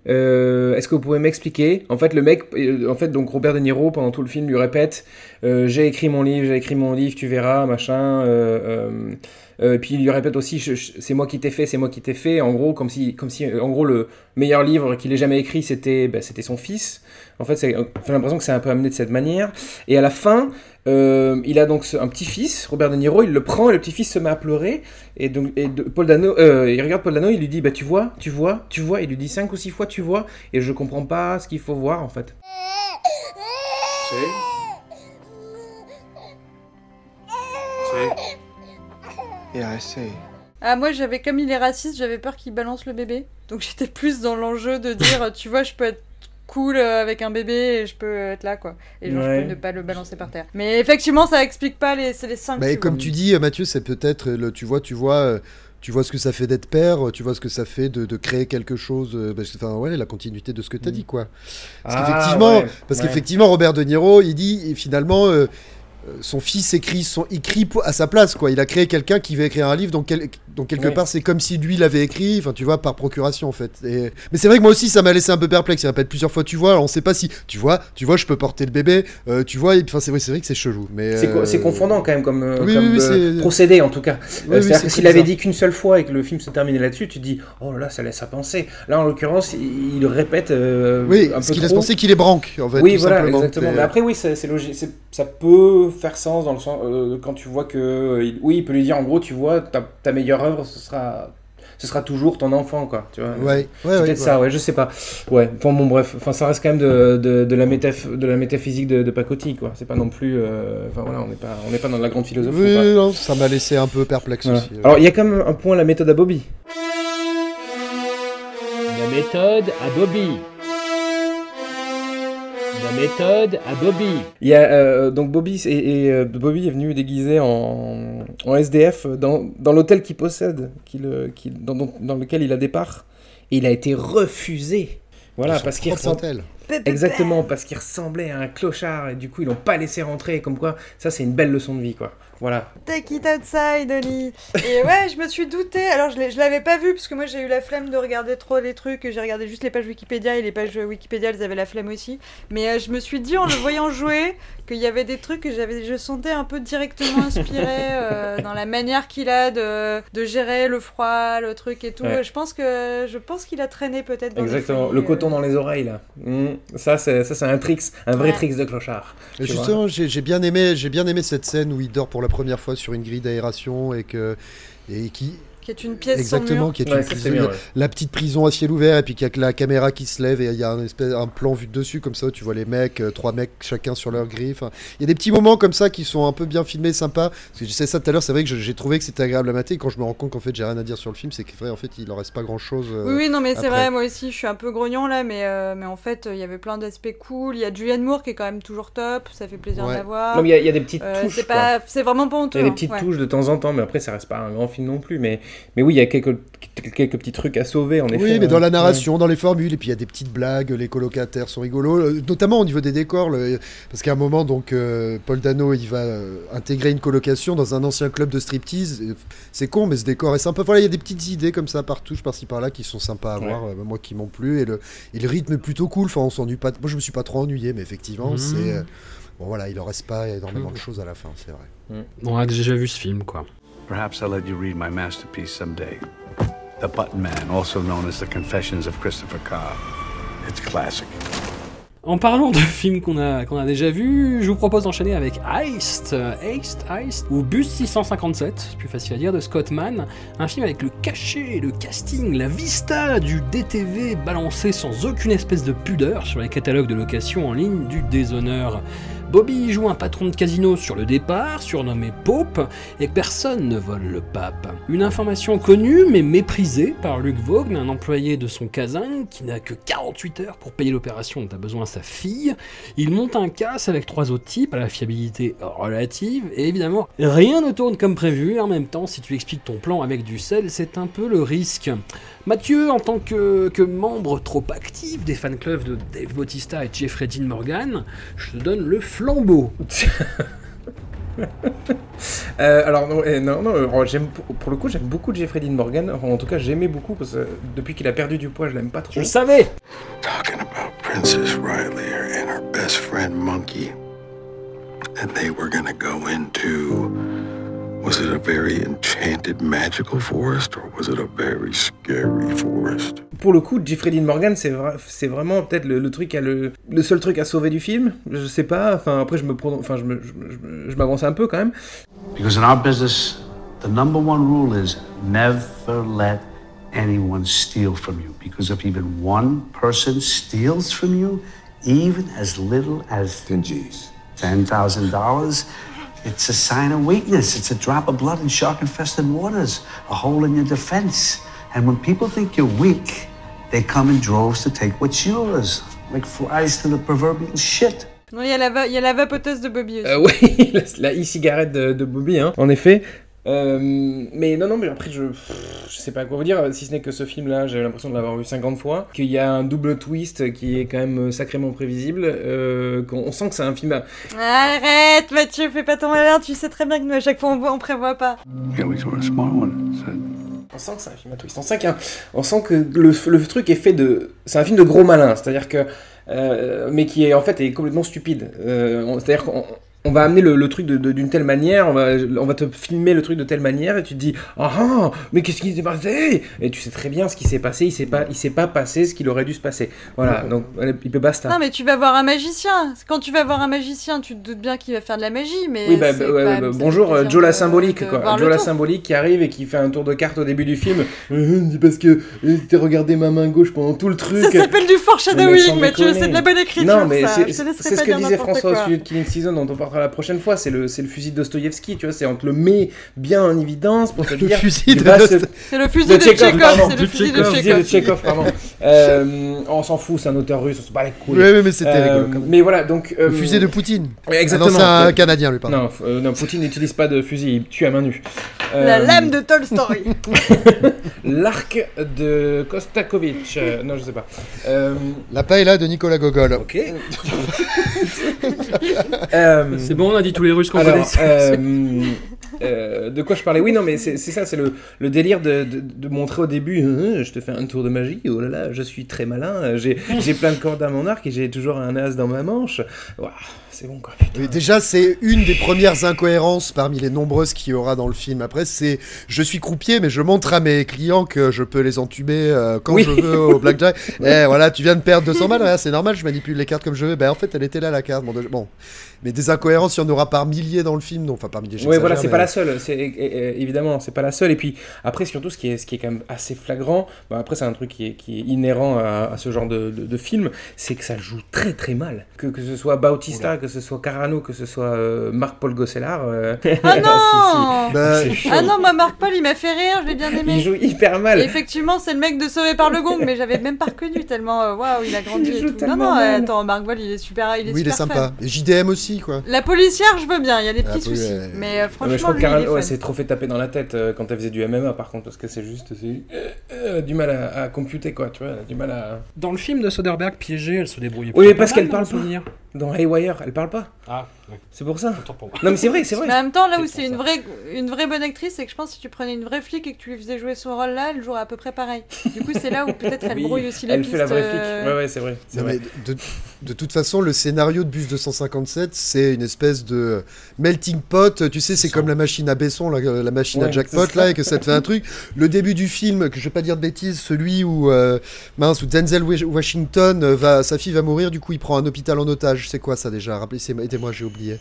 Euh, est-ce que vous pouvez m'expliquer? En fait, le mec, euh, en fait, donc Robert De Niro pendant tout le film lui répète euh, J'ai écrit mon livre, j'ai écrit mon livre, tu verras, machin. euh, euh, euh, puis il lui répète aussi C'est moi qui t'ai fait, c'est moi qui t'ai fait. En gros, comme si, comme si, en gros, le meilleur livre qu'il ait jamais écrit, c'était, ben, c'était son fils. En fait, j'ai l'impression que c'est un peu amené de cette manière. Et à la fin, euh, il a donc un petit-fils, Robert De Niro, il le prend et le petit-fils se met à pleurer. Et donc, et Paul Dano, euh, il regarde Paul Dano, il lui dit, bah tu vois, tu vois, tu vois. Il lui dit cinq ou six fois, tu vois. Et je comprends pas ce qu'il faut voir en fait. Yeah, I see. Ah, moi, j'avais, comme il est raciste, j'avais peur qu'il balance le bébé. Donc j'étais plus dans l'enjeu de dire, tu vois, je peux être cool euh, avec un bébé et je peux être là, quoi. Et genre, Ouais. je peux ne pas le balancer par terre. Mais effectivement, ça explique pas les, c'est les 5 Bah, comme tu dis, Mathieu, c'est peut-être le, tu vois, tu vois, euh, tu vois ce que ça fait d'être père, tu vois ce que ça fait de, de créer quelque chose, euh, parce que, enfin, ouais, la continuité de ce que tu as dit, quoi. Parce Ah, qu'effectivement, ouais, parce ouais. qu'effectivement, Robert De Niro, il dit, et finalement. euh, son fils écrit, son, écrit à sa place, quoi. Il a créé quelqu'un qui veut écrire un livre, quel- donc quelque Ouais. part, c'est comme si lui l'avait écrit, enfin, tu vois, par procuration, en fait. Et- Mais c'est vrai que moi aussi, ça m'a laissé un peu perplexe. Il répète plusieurs fois, tu vois, alors on sait pas si, tu vois, tu vois, je peux porter le bébé, euh, tu vois, et- enfin, c'est vrai, vrai que c'est chelou. Mais C'est euh, c'est confondant quand même comme, euh, oui, comme oui, oui, c'est- procédé en tout cas. Euh, C'est-à-dire c'est que s'il avait dit qu'une seule fois et que le film se terminait là-dessus, tu te dis oh là ça laisse à penser. Là en l'occurrence, il, il répète Oui, un ce peu qui laisse penser qu'il est branque, en fait, Oui, tout voilà, simplement. exactement. Mais après, oui, c'est logique. Ça peut faire sens dans le sens quand tu vois que il- oui, il peut lui dire en gros, tu vois, ta, ta œuvre, ce sera ce sera toujours ton enfant, quoi. Tu vois. Ouais, ouais, peut-être ouais. ça, ouais, je sais pas. Ouais, enfin bon, bref, enfin ça reste quand même de, de, de la, métaph- de la métaphysique de, de Pacotti, quoi. C'est pas non plus, euh, enfin voilà, on n'est pas, on n'est pas dans la grande philosophie. Oui, non, ça m'a laissé un peu perplexe Voilà. aussi. ouais. Alors il y a quand même un point la méthode à Bobby. La méthode à Bobby. La méthode à Bobby. Il y a euh, donc Bobby et, et, euh, Bobby est venu déguisé en, en SDF dans, dans l'hôtel qu'il possède, euh, dans, dans- dans lequel il a des parts, et il a été refusé. Voilà, parce qu'il hôtel. Exactement, parce qu'il ressemblait à un clochard et du coup ils l'ont pas laissé rentrer. Comme quoi, ça c'est une belle leçon de vie, quoi. Voilà. Take it outside, Oli. Et ouais, je me suis douté. Alors, je l'avais pas vu parce que moi j'ai eu la flemme de regarder trop les trucs. J'ai regardé juste les pages Wikipédia et les pages Wikipédia, elles avaient la flemme aussi. Mais euh, je me suis dit en le voyant jouer qu'il y avait des trucs que j'avais, je sentais un peu directement inspiré euh, dans la manière qu'il a de, de gérer le froid, le truc et tout. Ouais. Je pense que je pense qu'il a traîné peut-être Exactement, le euh. coton dans les oreilles là. Mm. Ça c'est ça c'est un tricks, un vrai Ouais. tricks de clochard. Et justement, j'ai j'ai bien aimé, j'ai bien aimé cette scène où il dort pour la première fois sur une grille d'aération et que et qui Qui est une pièce exactement qui est Ouais, une prison, bien, ouais. la petite prison à ciel ouvert et puis qu'il y a que la caméra qui se lève et il y a un espèce un plan vu de dessus comme ça, tu vois les mecs, euh, trois mecs chacun sur leur. Enfin, il y a des petits moments comme ça qui sont un peu bien filmés, sympas. Parce que je disais ça tout à l'heure, c'est vrai que j'ai trouvé que c'était agréable à mater. Et quand je me rends compte qu'en fait j'ai rien à dire sur le film, c'est que vrai en fait il en reste pas grand chose. Oui, oui, non, mais c'est vrai, moi aussi, je suis un peu grognon là, mais, euh, mais en fait, il y avait plein d'aspects cool. Il y a Julianne Moore qui est quand même toujours top, ça fait plaisir Ouais. de la voir. Non, mais il y a- il y a des petites Euh, touches, C'est vraiment pas honteux. Il y a des hein, petites ouais. touches de temps en temps, mais après ça reste pas un grand film non plus. Mais, mais oui, il y a quelques, quelques petits trucs à sauver en effet. Oui, mais dans la Ouais. narration, dans les formules, et puis il y a des petites blagues, les colocataires sont rigolos, euh, notamment au niveau des décors, le- parce qu'à un moment, donc, euh, Paul Dano, il va euh, intégrer une colocation dans un ancien club de striptease. C'est con, mais ce décor est sympa. Voilà, il y a des petites idées comme ça partout, par-ci par-là, qui sont sympas à Ouais. voir, euh, moi qui m'ont plu, et le, et le rythme est plutôt cool. Enfin, on s'ennuie pas. Moi, je me suis pas trop ennuyé, mais effectivement, Mhm. c'est. euh, Bon, voilà, il en reste pas énormément de choses à la fin, c'est vrai. On a déjà vu ce film, quoi. Perhaps I'll let you read my masterpiece someday. The Button Man, also known as The Confessions of Christopher Carr. It's classic. En parlant de films qu'on a, a déjà vus, je vous propose d'enchaîner avec Heist, Heist, Heist, ou Bus 657, c'est plus facile à dire, de Scott Mann, un film avec le cachet, le casting, la vista du DTV balancé sans aucune espèce de pudeur sur les catalogues de location en ligne du déshonneur. Bobby joue un patron de casino sur le départ, surnommé Pope, et personne ne vole le pape. Une information connue mais méprisée par Luc Vaughn, un employé de son casin qui n'a que 48 heures pour payer l'opération dont a besoin sa fille. Il monte un casse avec trois autres types à la fiabilité relative, et évidemment, rien ne tourne comme prévu, en même temps, si tu expliques ton plan avec du sel, c'est un peu le risque. Mathieu, en tant que, que membre trop actif des fan clubs de Dave Bautista et Jeffrey Dean Morgan, je te donne le flambeau. Euh, alors non, eh, non, non, alors, j'aime pour le coup j'aime beaucoup Jeffrey Dean Morgan. En tout cas j'aimais beaucoup parce que depuis qu'il a perdu du poids je l'aime pas trop. Je le savais. Talking about Princess Riley and her best friend Monkey. And they were gonna go into. Was it a very enchanted magical forest or was it a very scary forest? Pour le coup Jeffrey Dean Morgan c'est vra- c'est vraiment peut-être le, le truc à le, le seul truc à sauver du film. Je sais pas. Enfin après je me enfin je me- je je je m'avance un peu quand même. Because in our business, the number one rule is never let anyone steal from you. Because if even one person steals from you, even as little as 10 G's, $10,000, it's a sign of weakness. It's a drop of blood in shark infested waters, a hole in your defense. And when people think you're weak, they come in droves to take what's yours, like flies to the proverbial shit. Non, il y, a la va- il y a la vapoteuse de Bobby aussi. Euh, oui, la, la e-cigarette de, de Bobby, hein, en effet. Euh, mais non, non, mais après, je, je sais pas quoi vous dire, si ce n'est que ce film-là, j'ai l'impression de l'avoir vu 50 fois, qu'il y a un double twist qui est quand même sacrément prévisible, euh, qu'on on sent que c'est un film à... Arrête, Mathieu, fais pas ton malin, tu sais très bien que nous, à chaque fois, on, on prévoit pas. Yeah, we saw a smart one. On sent que c'est un film à twist. On sent, a- on sent que le, le truc est fait de... C'est un film de gros malin, c'est-à-dire que... euh, mais qui est en fait est complètement stupide. Euh, c'est-à-dire qu'on on va amener le, le truc d'une telle manière, on va, on va te filmer le truc de telle manière et tu te dis ah ah mais qu'est-ce qui s'est passé? Et tu sais très bien ce qui s'est passé, il s'est pas il s'est pas passé ce qu'il aurait dû se passer. Voilà donc il peut basta. Non, mais tu vas voir un magicien. Quand tu vas voir un magicien, tu te doutes bien qu'il va faire de la magie, mais. Oui, bah, bah, même- bah, bonjour, euh, Joe la symbolique, de quoi. Joe la tour. symbolique qui arrive et qui fait un tour de carte au début du film. Euh, c'est parce que euh, t'as regardé ma main gauche pendant tout le truc. Ça s'appelle du Mais foreshadowing, Mathieu, déconner. c'est de la bonne écriture. Non, mais ça. c'est ce que disait François au sujet de Killing Season dont on parlera la prochaine fois. C'est le, c'est le fusil de Dostoïevski, tu vois. C'est on te le met bien en évidence pour te Le dire. fusil il de se- Dost- C'est le fusil de Tchekhov, c'est le fusil de Le Tchekhov. Tchekhov, pardon. Euh, on s'en fout, c'est un auteur russe, on se bat les couilles. Ouais, mais c'était Euh, rigolo, quand même. Mais voilà, donc. Le euh, fusil de Poutine. Ah exactement. non, c'est un. Canadien, lui, pardon. Non, euh, non, Poutine n'utilise pas de fusil, il tue à main nue. La lame de Tolstoy. L'arc de Kostakovich. euh, non, je sais pas. Euh, La paella de Nicolas Gogol. Ok. Euh, C'est bon, on a dit tous les Russes qu'on connaissait. Euh, euh, de quoi je parlais? Oui, non, mais c'est ça, c'est le, le délire de, de- de montrer au début Hein, je te fais un tour de magie, oh là là, je suis très malin, j'ai j'ai plein de cordes à mon arc et j'ai toujours un as dans ma manche. Ouah, c'est bon quoi. Déjà, c'est une des premières incohérences parmi les nombreuses qu'il y aura dans le film. Après, c'est je suis croupier, mais je montre à mes clients que je peux les entuber euh, quand Oui. je veux au blackjack. Eh, voilà, tu viens de perdre 200 balles, c'est normal, je manipule les cartes comme je veux. Ben, en fait, elle était là, la carte. Bon, de- bon. Mais des incohérences, il y en aura par milliers dans le film. Non, enfin, par milliers, Ouais, voilà, c'est mais- pas la seule. C'est évidemment, c'est pas la seule. Et puis après, surtout, ce qui est, ce qui est quand même assez flagrant. après, c'est un truc qui est, qui est inhérent à, à ce genre de, de, de film, c'est que ça joue très très mal. Que, que ce soit Bautista, que ce soit Carano, que ce soit euh, Marc-Paul Gosselard. euh, Ah non si, si. Bah. Ah non, moi, Marc Paul, il m'a fait rire, je l'ai bien aimé. Il joue hyper mal. Et effectivement, c'est le mec de Sauvé par le Gong, mais j'avais même pas reconnu tellement. euh, Waouh, il a grandi Il et joue tout. Non, non, mal. attends, Marc Paul, il est super. Il est Oui, il est sympa. Et JDM aussi, quoi. La policière, je veux bien, il y a des Ah, petits soucis. Mais euh, franchement, mais je crois lui, il est Carano, ouais, c'est trop fait taper dans la tête euh, quand elle faisait du MMA, par contre, parce que c'est juste, c'est euh, euh, du mal à, à computer, quoi, tu vois, elle a du mal à. Dans le film de Soderbergh, piégé, elle se débrouillait Oui, parce pas qu'elle parle le souvenir. Dans Haywire, elle parle pas. Ah, ouais. C'est pour ça. Pour. Non, mais c'est vrai, c'est vrai. Mais en même temps, là où C'est une vraie, une vraie bonne actrice, c'est que je pense que si tu prenais une vraie flic et que tu lui faisais jouer ce rôle-là, elle jouerait à peu près pareil. Du coup, c'est là où peut-être elle Oui, brouille aussi les elle pistes. fait la vraie flic. euh, Ouais, ouais, c'est vrai. Non, vrai. mais de, de toute façon, le scénario de Bus 257, c'est une espèce de melting pot. Tu sais, c'est comme la machine à Besson, la, la machine à jackpot, là, et que ça te fait un truc. Le début du film, que je vais pas dire de bêtises, celui où, euh, mince, où Denzel Wa- Washington, euh, va, sa fille va mourir, du coup, il prend un hôpital en otage. C'est quoi ça déjà Rappelez, aidez-moi, j'ai oublié.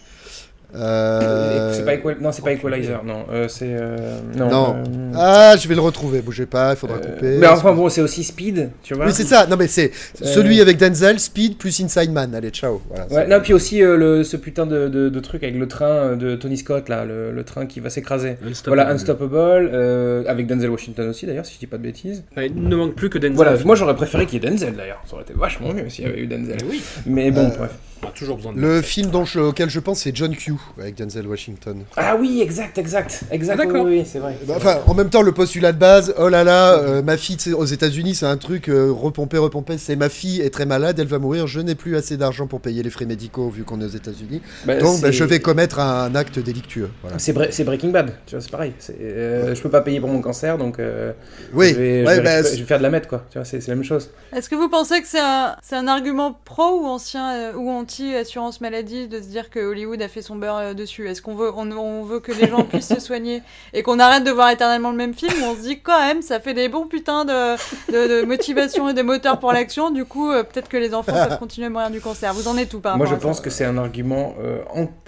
Euh, C'est pas Equal- Non, c'est pas Equalizer, non. euh, c'est. euh, Non. Non. euh, Ah, je vais le retrouver. Bougez pas, il faudra euh, couper. Mais enfin, bon, c'est aussi Speed, tu vois. Oui, c'est ça. Non, mais c'est Euh, celui avec Denzel, Speed plus Inside Man. Allez, ciao. Voilà, Ouais, non, puis aussi euh, le, ce putain de, de, de truc avec le train de Tony Scott, là, le, le train qui va s'écraser. Unstoppable. Voilà, Unstoppable, euh, avec Denzel Washington aussi, d'ailleurs, si je dis pas de bêtises. Ouais, Il ne manque plus que Denzel. Voilà, moi j'aurais préféré qu'il y ait Denzel, d'ailleurs. Ça aurait été vachement mieux s'il y avait eu Denzel. Mais oui. Mais bon, Euh, bref. On a toujours besoin de Le film dont je- auquel je pense, c'est John Q. avec Denzel Washington. Ah oui, exact, exact, exact. Ah, d'accord. oui, oui, c'est vrai. Bah, Enfin, en même temps, le postulat de base, oh là là, euh, ma fille aux États-Unis, c'est un truc euh, repompé, repompé. C'est ma fille est très malade, elle va mourir. Je n'ai plus assez d'argent pour payer les frais médicaux vu qu'on est aux États-Unis. Bah, Donc, bah, je vais commettre un acte délictueux. Voilà. C'est Bre- c'est Breaking Bad, tu vois, c'est pareil. C'est, euh, Je peux pas payer pour mon cancer, donc euh, Oui, je, vais, je ouais, vais- bah, je vais- c'est- je vais faire de la meth, quoi. Tu vois, c'est c'est la même chose. Est-ce que vous pensez que c'est un, c'est un argument pro ou ancien euh, ou anti assurance maladie de se dire que Hollywood a fait son beurre euh, dessus Est-ce qu'on veut, on, on veut que les gens puissent se soigner et qu'on arrête de voir éternellement le même film? On se dit quand même ça fait des bons putains de, de, de motivation et de moteur pour l'action du coup euh, peut-être que les enfants peuvent continuer à mourir du cancer. Vous en êtes tout par Moi, je pense ça? que c'est un argument. Euh,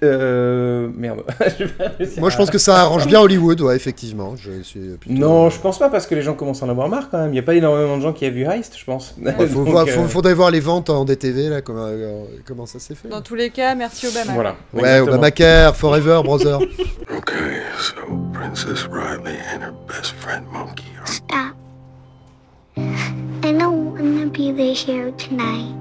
euh, Merde. Je Moi, je pense que ça arrange bien Hollywood, ouais, effectivement. Je suis plutôt- Non, je pense pas parce que les gens commencent à en avoir marre quand même. Il y a pas énormément de gens qui a vu Heist, je pense. Ouais, euh, faut- faudrait voir les ventes en DTV, là, comment, comment ça s'est fait. Dans tous les cas, merci Obama. Voilà. Ouais, exactement. Obamacare, Forever, Brother. Okay, so Princess Riley and her best friend Monkey are. Stop. I don't want to be the hero tonight.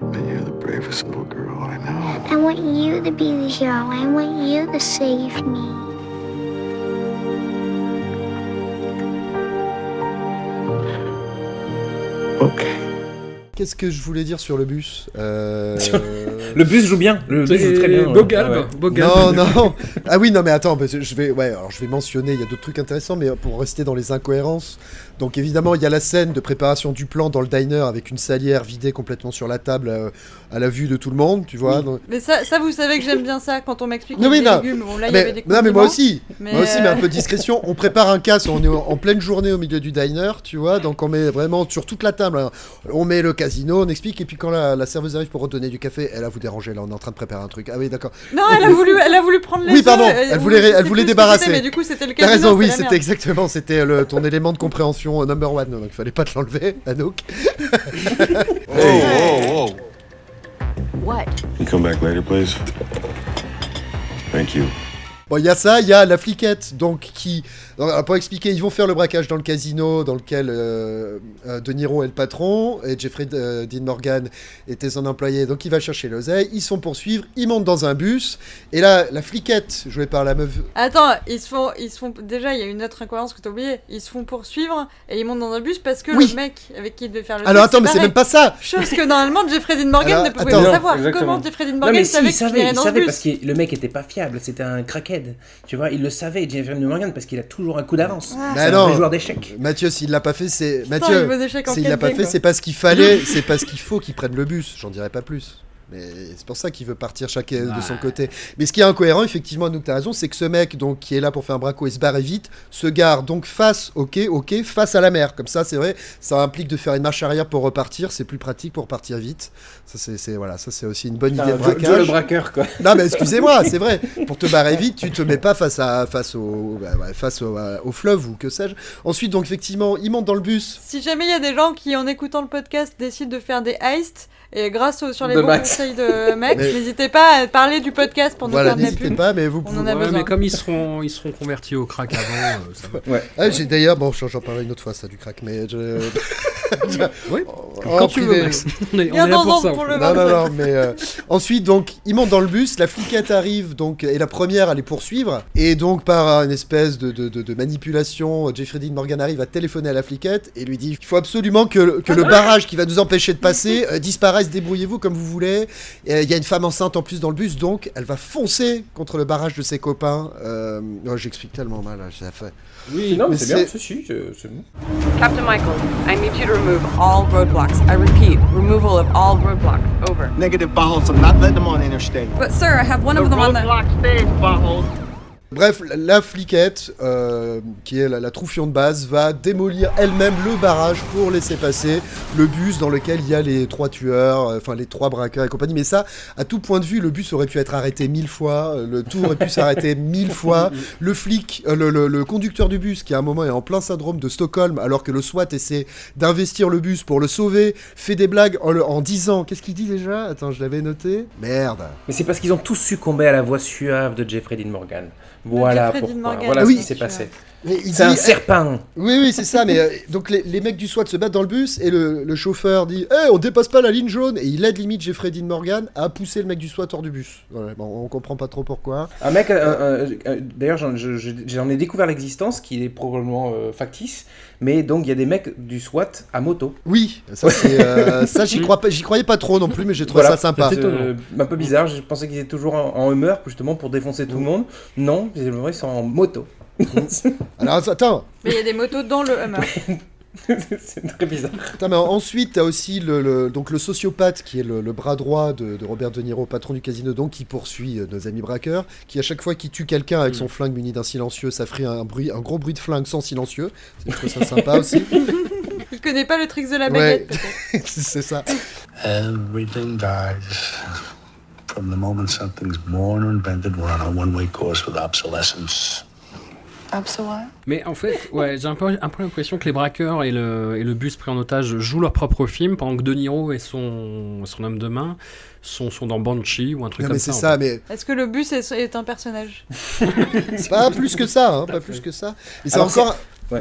But you're the bravest little girl I know. I want you to be the hero. I want you to save me. Okay. Qu'est-ce que je voulais dire sur le bus Euh, Le bus joue bien. Le bus joue très bien. Galbe, Ah ouais. beau galbe. Non, non. Ah oui, non, mais attends, parce que je vais, ouais, alors je vais mentionner. Il y a d'autres trucs intéressants, mais pour rester dans les incohérences. Donc évidemment, il y a la scène de préparation du plan dans le diner avec une salière vidée complètement sur la table euh, à la vue de tout le monde, tu vois. donc- Mais ça, ça, vous savez que j'aime bien ça quand on m'explique Non, les mais non. légumes. Bon, là, il y mais, avait des non, mais moi aussi. mais, Moi aussi, mais un euh, peu de discrétion. On prépare un casse, on est en pleine journée au milieu du diner, tu vois. Donc on met vraiment sur toute la table. hein. On met le casino, on explique, et puis quand la, la serveuse arrive pour redonner du café, elle a vous dérangé là, on est en train de préparer un truc. Ah oui, d'accord. Non, elle a voulu, elle a voulu prendre les Oui, pardon, euh, elle ou voulait, elle voulait débarrasser. Mais du coup, c'était le T'as casino. raison, oui, c'était exactement, c'était ton élément de compréhension euh, number one, donc il fallait pas te l'enlever, Anouk. Hey, whoa, whoa. What? You come back later, please. Thank you. Bon, il y a ça, il y a la fliquette, donc qui, donc, alors, pour expliquer, ils vont faire le braquage dans le casino dans lequel euh, euh, De Niro est le patron et Jeffrey euh, Dean Morgan était son employé, donc il va chercher l'oseille, ils sont poursuivre, ils montent dans un bus et là, la fliquette jouée par la meuf. Attends, ils se font, ils se font. Déjà, il y a une autre incohérence que t'as oublié. Ils se font poursuivre et ils montent dans un bus parce que Oui. le mec avec qui il devait faire le. Alors truc attends, mais c'est même pas ça. Chose que normalement Jeffrey Dean Morgan Alors, ne pouvait attends. pas savoir. Exactement. Comment Jeffrey Dean Non, Morgan mais si, savait il qu'il savait, il savait parce que le mec était pas fiable, c'était un crackhead. Tu vois, il le savait, Jeffrey Morgan, parce qu'il a toujours un coup d'avance. Ah. Mais C'est un joueur d'échecs. Mathieu, s'il l'a pas fait, c'est Mathieu. S'il l'a pas fait, c'est quoi. parce qu'il fallait, c'est parce qu'il faut qu'il prenne le bus. J'en dirais pas plus. Mais c'est pour ça qu'il veut partir chacun de son côté. Mais ce qui est incohérent, effectivement, nous t'as raison, c'est que ce mec, donc, qui est là pour faire un braco et se barrer vite, se gare donc face, ok, ok, face à la mer. Comme ça, c'est vrai, ça implique de faire une marche arrière pour repartir. C'est plus pratique pour partir vite. Ça, c'est, voilà, ça, c'est aussi une bonne idée de Joe braquage. le braqueur, quoi. Non, mais excusez-moi, c'est vrai. Pour te barrer vite, tu te mets pas face à face au bah, ouais, face au, à- au fleuve ou que sais-je. Ensuite, donc effectivement, il monte dans le bus. Si jamais il y a des gens qui, en écoutant le podcast, décident de faire des heists, et grâce au, sur les De bons Max. conseils de Max, Mais- n'hésitez pas à parler du podcast pour nous Voilà, faire de la n'hésitez pub. pas, mais vous On en pouvez. a Ouais, mais comme ils seront, ils seront convertis au crack avant, euh, ça va. Ouais. Ah, j'ai d'ailleurs, bon, j'en j'en parlerai une autre fois, ça, du crack, mais je. Oui, En quand tu veux. Max. On est, on est là pour ça. pour en le. Non, non, non, mais euh, ensuite, donc, ils montent dans le bus, la fliquette arrive, donc, et la première à les poursuivre, et donc, par une espèce de, de, de- de manipulation, Jeffrey Dean Morgan arrive à téléphoner à la fliquette et lui dit il faut absolument que, que le barrage qui va nous empêcher de passer euh, disparaisse, débrouillez-vous comme vous voulez. Euh, Il y a une femme enceinte en plus dans le bus, donc, elle va foncer contre le barrage de ses copains. Euh, oh, J'explique tellement mal, là, ça fait. Oui, non, mais Mais c'est bien, c'est- c'est bon. Captain Michael, I need you to remove all roadblocks. I repeat, removal of all roadblocks. Over. Negative potholes. I'm not letting them on interstate. But sir, I have one of them on the. Bref, la, fliquette, euh, qui est la, la troufion de base, va démolir elle-même le barrage pour laisser passer le bus dans lequel il y a les trois tueurs, euh, enfin les trois braqueurs et compagnie. Mais ça, à tout point de vue, le bus aurait pu être arrêté mille fois, euh, le tout aurait pu s'arrêter mille fois. Le flic, euh, le, le- le conducteur du bus, qui à un moment est en plein syndrome de Stockholm, alors que le SWAT essaie d'investir le bus pour le sauver, fait des blagues en, en disant, qu'est-ce qu'il dit déjà? Attends, je l'avais noté. Merde. Mais c'est parce qu'ils ont tous succombé à la voix suave de Jeffrey Dean Morgan. Voilà pourquoi. Voilà ce qui s'est passé. Mais il C'est un dit- serpent. Oui, oui, c'est ça. Mais euh, donc les, les mecs du SWAT se battent dans le bus et le, le chauffeur dit Eh, on dépasse pas la ligne jaune Et il aide limite Jeffrey Dean Morgan à pousser le mec du SWAT hors du bus. Voilà, bon, on comprend pas trop pourquoi. Un mec, euh, euh, euh, d'ailleurs, j'en je- je- j'en ai découvert l'existence, qui est probablement euh, factice, mais donc il y a des mecs du SWAT à moto. Oui, ça, c'est, euh, ça j'y, crois pas- j'y croyais pas trop non plus, mais j'ai trouvé Voilà, ça sympa. c'est, euh, un peu bizarre, je pensais qu'ils étaient toujours en, en humeur, justement, pour défoncer tout le monde. Non, ils sont en moto. Alors attends, Mais il y a des motos dans le Hummer. c'est très bizarre. Attends, mais ensuite, t'as aussi le, le- donc le sociopathe qui est le, le bras droit de, de Robert De Niro, patron du casino, donc qui poursuit euh, nos amis braqueurs, qui à chaque fois qu'il tue quelqu'un avec son flingue muni d'un silencieux, ça ferait un bruit, un gros bruit de flingue sans silencieux. Je trouve ça sympa aussi. Il connaît pas le trick de la baguette, c'est ça. Everything dies. From the moment something's born or invented, we're on a one-way course with obsolescence. Mais en fait, ouais, j'ai un peu, un peu l'impression que les braqueurs et le, et le bus pris en otage jouent leur propre film, pendant que De Niro et son, son homme de main sont, sont dans Banshee ou un truc Non, comme mais ça. mais Est-ce que le bus est, est un personnage? Pas plus que ça, hein, pas plus que ça. Et c'est encore. Ouais,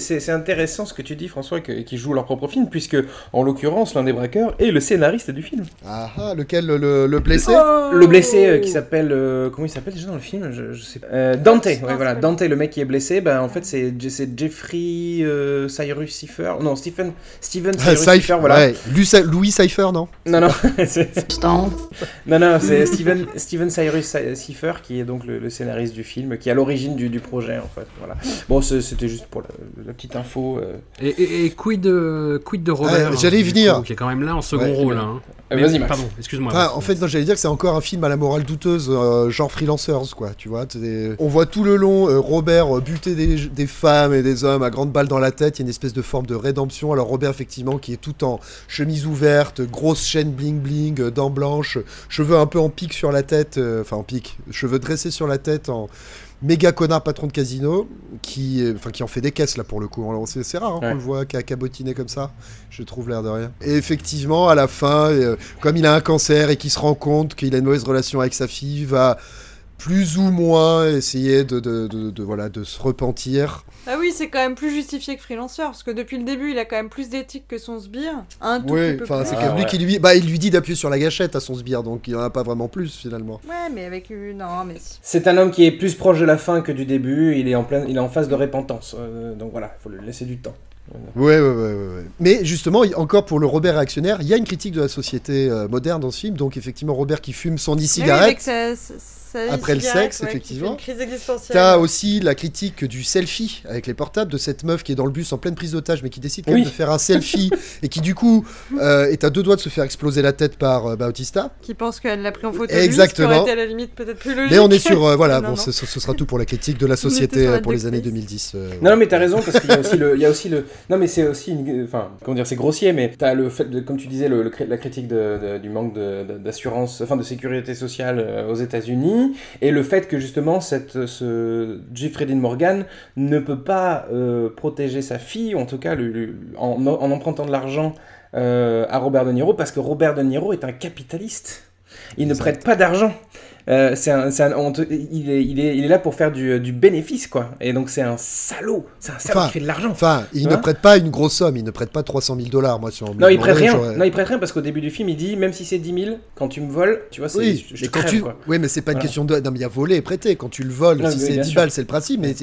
c'est- intéressant ce que tu dis, François, qu'ils jouent leur propre film, puisque, en l'occurrence, l'un des braqueurs est le scénariste du film. Ah ah, lequel le, le- le blessé Le blessé euh, qui s'appelle. euh, comment il s'appelle déjà dans le film? Je, je sais pas. Euh, Dante, ouais, voilà. Dante, le mec qui est blessé, ben, en fait, c'est Jeffrey euh, Cyrus Cipher. Non, Stephen, Steven Ah, Cyrus Cypher, Cipher, voilà. ouais. Louis, Cypher, non? Non, non. c'est- non, non, c'est Steven, Steven Cyrus Cipher qui est donc le, le scénariste du film, qui est à l'origine du, du projet, en fait. Voilà. Bon, c'était juste pour la, la petite info. euh. Et, et, et quid, de, quid de Robert Ah, j'allais y venir. coup, Qui est quand même là en second Ouais. rôle. Hein. Euh, vas-y, Max. Pardon, excuse-moi. En fait, j'allais dire que c'est encore un film à la morale douteuse, euh, genre Freelancers, quoi, tu vois. On voit tout le long euh, Robert euh, buter des, des femmes et des hommes à grandes balles dans la tête. Il y a une espèce de forme de rédemption. Alors Robert, effectivement, qui est tout en chemise ouverte, grosse chaîne bling bling, euh, dents blanches, cheveux un peu en pique sur la tête, euh, enfin en pique, cheveux dressés sur la tête en méga connard patron de casino qui euh, enfin qui en fait des caisses là pour le coup. C'est c'est rare hein, Ouais. qu'on le voit qu'à cabotiner comme ça. Je trouve l'air de rien. Et effectivement à la fin euh, comme il a un cancer et qu'il se rend compte qu'il a une mauvaise relation avec sa fille il va plus ou moins essayer de, de, de- de- voilà de se repentir Ah oui, c'est quand même plus justifié que Freelancer, parce que depuis le début, il a quand même plus d'éthique que son sbire. Un tout oui petit peu enfin plus. c'est quand même lui qui lui bah il lui dit d'appuyer sur la gâchette à son sbire donc il en a pas vraiment plus finalement Ouais, mais avec une... Non, mais... C'est un homme qui est plus proche de la fin que du début. Il est en, plein, il est en phase de repentance. euh, donc voilà, il faut lui laisser du temps. Ouais, ouais, ouais, ouais. Mais justement, encore pour le Robert réactionnaire, il y a une critique de la société euh, moderne dans ce film. Donc, effectivement, Robert qui fume son oui, e-cigarette. Sa- sa Après le sexe, ouais, effectivement. une crise existentielle. T'as aussi la critique du selfie avec les portables de cette meuf qui est dans le bus en pleine prise d'otage, mais qui décide quand même de faire un selfie et qui, du coup, euh, est à deux doigts de se faire exploser la tête par euh, Bautista. Qui pense qu'elle l'a pris en photo. Exactement. Lui, ce qui aurait été à la limite peut-être plus logique. Mais on est sur. euh, voilà, Non, bon, non. ce, ce sera tout pour la critique de la société euh, pour les années Face. 2010. euh, Non, non, mais t'as raison, parce qu'il y a aussi le. Il y a aussi le non, mais c'est aussi une. Enfin, comment dire, c'est grossier, mais t'as le fait, de, comme tu disais, le, le cri- la critique de- de- du manque d'assurance, enfin de sécurité sociale aux États-Unis, et le fait que justement, cette, ce Jeffrey Dean Morgan ne peut pas euh, protéger sa fille, ou en tout cas en empruntant de l'argent euh, à Robert De Niro, parce que Robert De Niro est un capitaliste. Il ne prête pas d'argent. Euh, c'est un, c'est un- on te- il, est, il, est, il est là pour faire du, du bénéfice, quoi. Et donc c'est un salaud. C'est un salaud Enfin, qui fait de l'argent. Enfin, il ne prête pas une grosse somme, il ne prête pas 300 000 dollars, moi, sur Non, il prête rien. Non, il prête rien parce qu'au début du film, il dit même si c'est 10 000, quand tu me voles, tu vois, c'est. Oui, je, je mais quand crève, tu... quoi. oui, mais c'est pas une Voilà. question de. Non, mais il y a volé et prêté. Quand tu le voles, Non, si c'est bien 10 sûr. balles, c'est le principe. Mais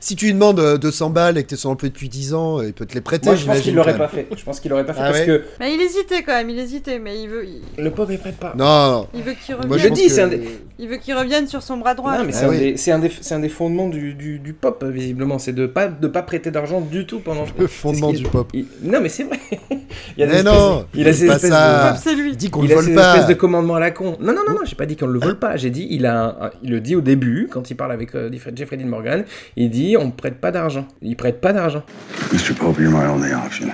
si tu lui demandes euh, 200 balles et que tu es son emploi depuis 10 ans, il peut te les prêter. Moi, je pense qu'il l'aurait pas fait. Je pense qu'il l'aurait pas fait Ah parce que Mais il hésitait quand même, il hésitait, mais il veut. Le pauvre, il prête pas. Non, non. il veut qu'il Moi, revienne. je pense dis, c'est un des- Il veut qu'il revienne sur son bras droit. Non, mais Ah c'est un, oui. des- c'est un, des- c'est un des fondements du, du, du pop, visiblement. C'est de pas, de pas prêter d'argent du tout pendant. Le fondement du pop. il- Non, mais c'est vrai. il y a des Mais espèces- non, il a ces espèces ça. de. C'est lui. Dis qu'on il le vole pas. espèces de commandements à la con. Non, non, non, non, j'ai pas dit qu'on le vole pas. J'ai dit, il a, un- il le dit au début, quand il parle avec euh, Jeffrey Dean Morgan, il dit, on prête pas d'argent. Il prête pas d'argent. Mr. Pope, you're my only option.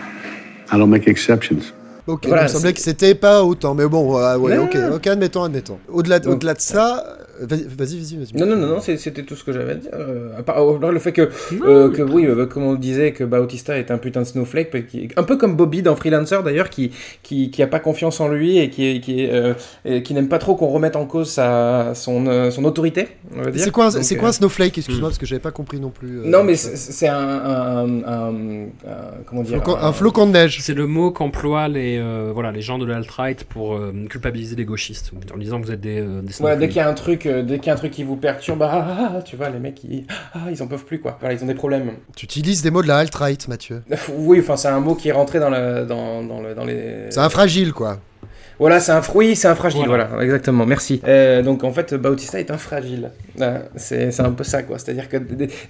I don't make exceptions. Ok, Voilà, il me semblait que c'était pas autant. Mais bon, euh, ouais, ok, ok, admettons, admettons. Au-delà au-delà de ça, Vas-y, vas-y, vas-y. Non, non, non, non, c'est- c'était tout ce que j'avais à dire. Euh, à part alors, le fait que, euh, que oui, euh, comme on disait, que Bautista est un putain de snowflake, un peu comme Bobby dans Freelancer d'ailleurs, qui, qui, qui a pas confiance en lui et qui, qui, euh, et qui n'aime pas trop qu'on remette en cause sa, son, euh, son autorité, on va dire. C'est quoi, c'est euh, quoi un snowflake Excuse-moi, parce que j'avais pas compris non plus. euh, Non, mais c'est un, un, un- un- Comment dire Flocon- un flocon de neige. C'est le mot qu'emploient les, euh, voilà, les gens de l'alt-right pour euh, culpabiliser les gauchistes, en disant que vous êtes des, euh, des Voilà, dès snowflakes. qu'il y a un truc, euh, dès qu'il y a un truc qui vous perturbe, ah, ah, ah, tu vois, les mecs, ils, ah, ils en peuvent plus, quoi. Voilà, ils ont des problèmes. Tu utilises des mots de la alt-right, Mathieu. Oui, enfin, c'est un mot qui est rentré dans, la, dans, dans, le, dans les. C'est un fragile, quoi. Voilà, c'est un fruit, c'est un fragile, Voilà. voilà, exactement, merci. Euh, donc en fait, Bautista est un fragile. Euh, c'est c'est un peu ça, quoi. C'est-à-dire que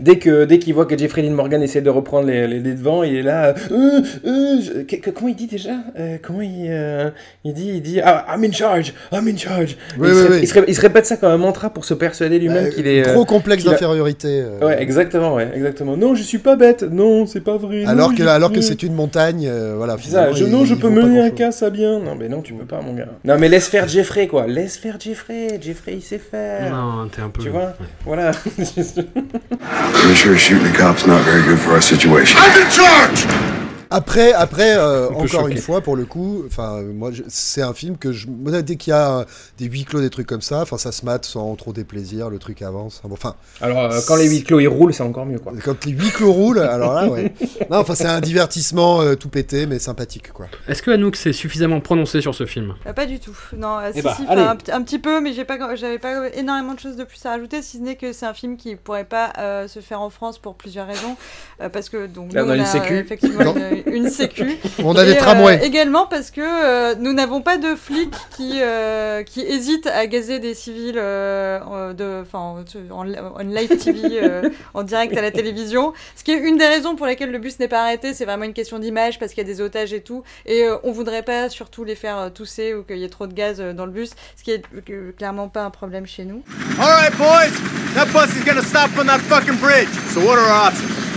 dès, que dès qu'il voit que Jeffrey Dean Morgan essaie de reprendre les, les, les devants, il est là. euh, euh, je- que- que- comment il dit déjà Euh, Comment il, euh, il dit Il dit ah, I'm in charge, I'm in charge. Oui, il, oui, se, ré- oui. il, se ré- il se répète ça comme un mantra pour se persuader lui-même Euh, qu'il est. euh, Gros complexe d'infériorité. euh. Ouais, exactement, ouais, exactement. Non, je suis pas bête. Non, c'est pas vrai. non, Alors que, alors que c'est une montagne, euh, voilà. ça, je, il- non, je peux mener un casse à bien. Non, mais non, tu peux pas, mon gars. Non, mais laisse faire Jeffrey, quoi. Laisse faire Jeffrey. Jeffrey, il sait faire. Non, t'es un peu. Tu vois Voilà. Pretty sure shooting the cop's not very good for our situation. I'm in charge! Après, après euh, encore choquer. une fois, pour le coup, enfin, moi, je- c'est un film que je, dès qu'il y a des huis clos, des trucs comme ça, enfin, ça se mate sans trop déplaisir, le truc avance. Enfin, Alors, euh, quand les huit clos ils roulent, c'est encore mieux, quoi. quand les huis clos roulent, alors là, ouais. Non, enfin, c'est un divertissement euh, tout pété, mais sympathique, quoi. Est-ce que Anouk s'est suffisamment prononcé sur ce film? Euh, pas du tout. Non, euh, Eh si, bah, si, un, petit peu, mais j'ai pas, j'avais pas énormément de choses de plus à rajouter, si ce n'est que c'est un film qui pourrait pas euh, se faire en France pour plusieurs raisons, euh, parce que donc Là, nous, on a une sécu. effectivement une, une sécu. On a Et, des tramways. euh, également parce que euh, nous n'avons pas de flics qui euh, qui hésitent à gazer des civils euh, en- de, enfin, en, en live TV, euh, en direct à la télévision. Ce qui est une des raisons pour lesquelles le bus n'est pas arrêté. C'est vraiment une question d'image parce qu'il y a des otages et tout. Et euh, on voudrait pas surtout les faire tousser ou qu'il y ait trop de gaz euh, dans le bus, ce qui est euh, clairement pas un problème chez nous. All right, boys. That bus is gonna stop on that fucking bridge. So what are our options?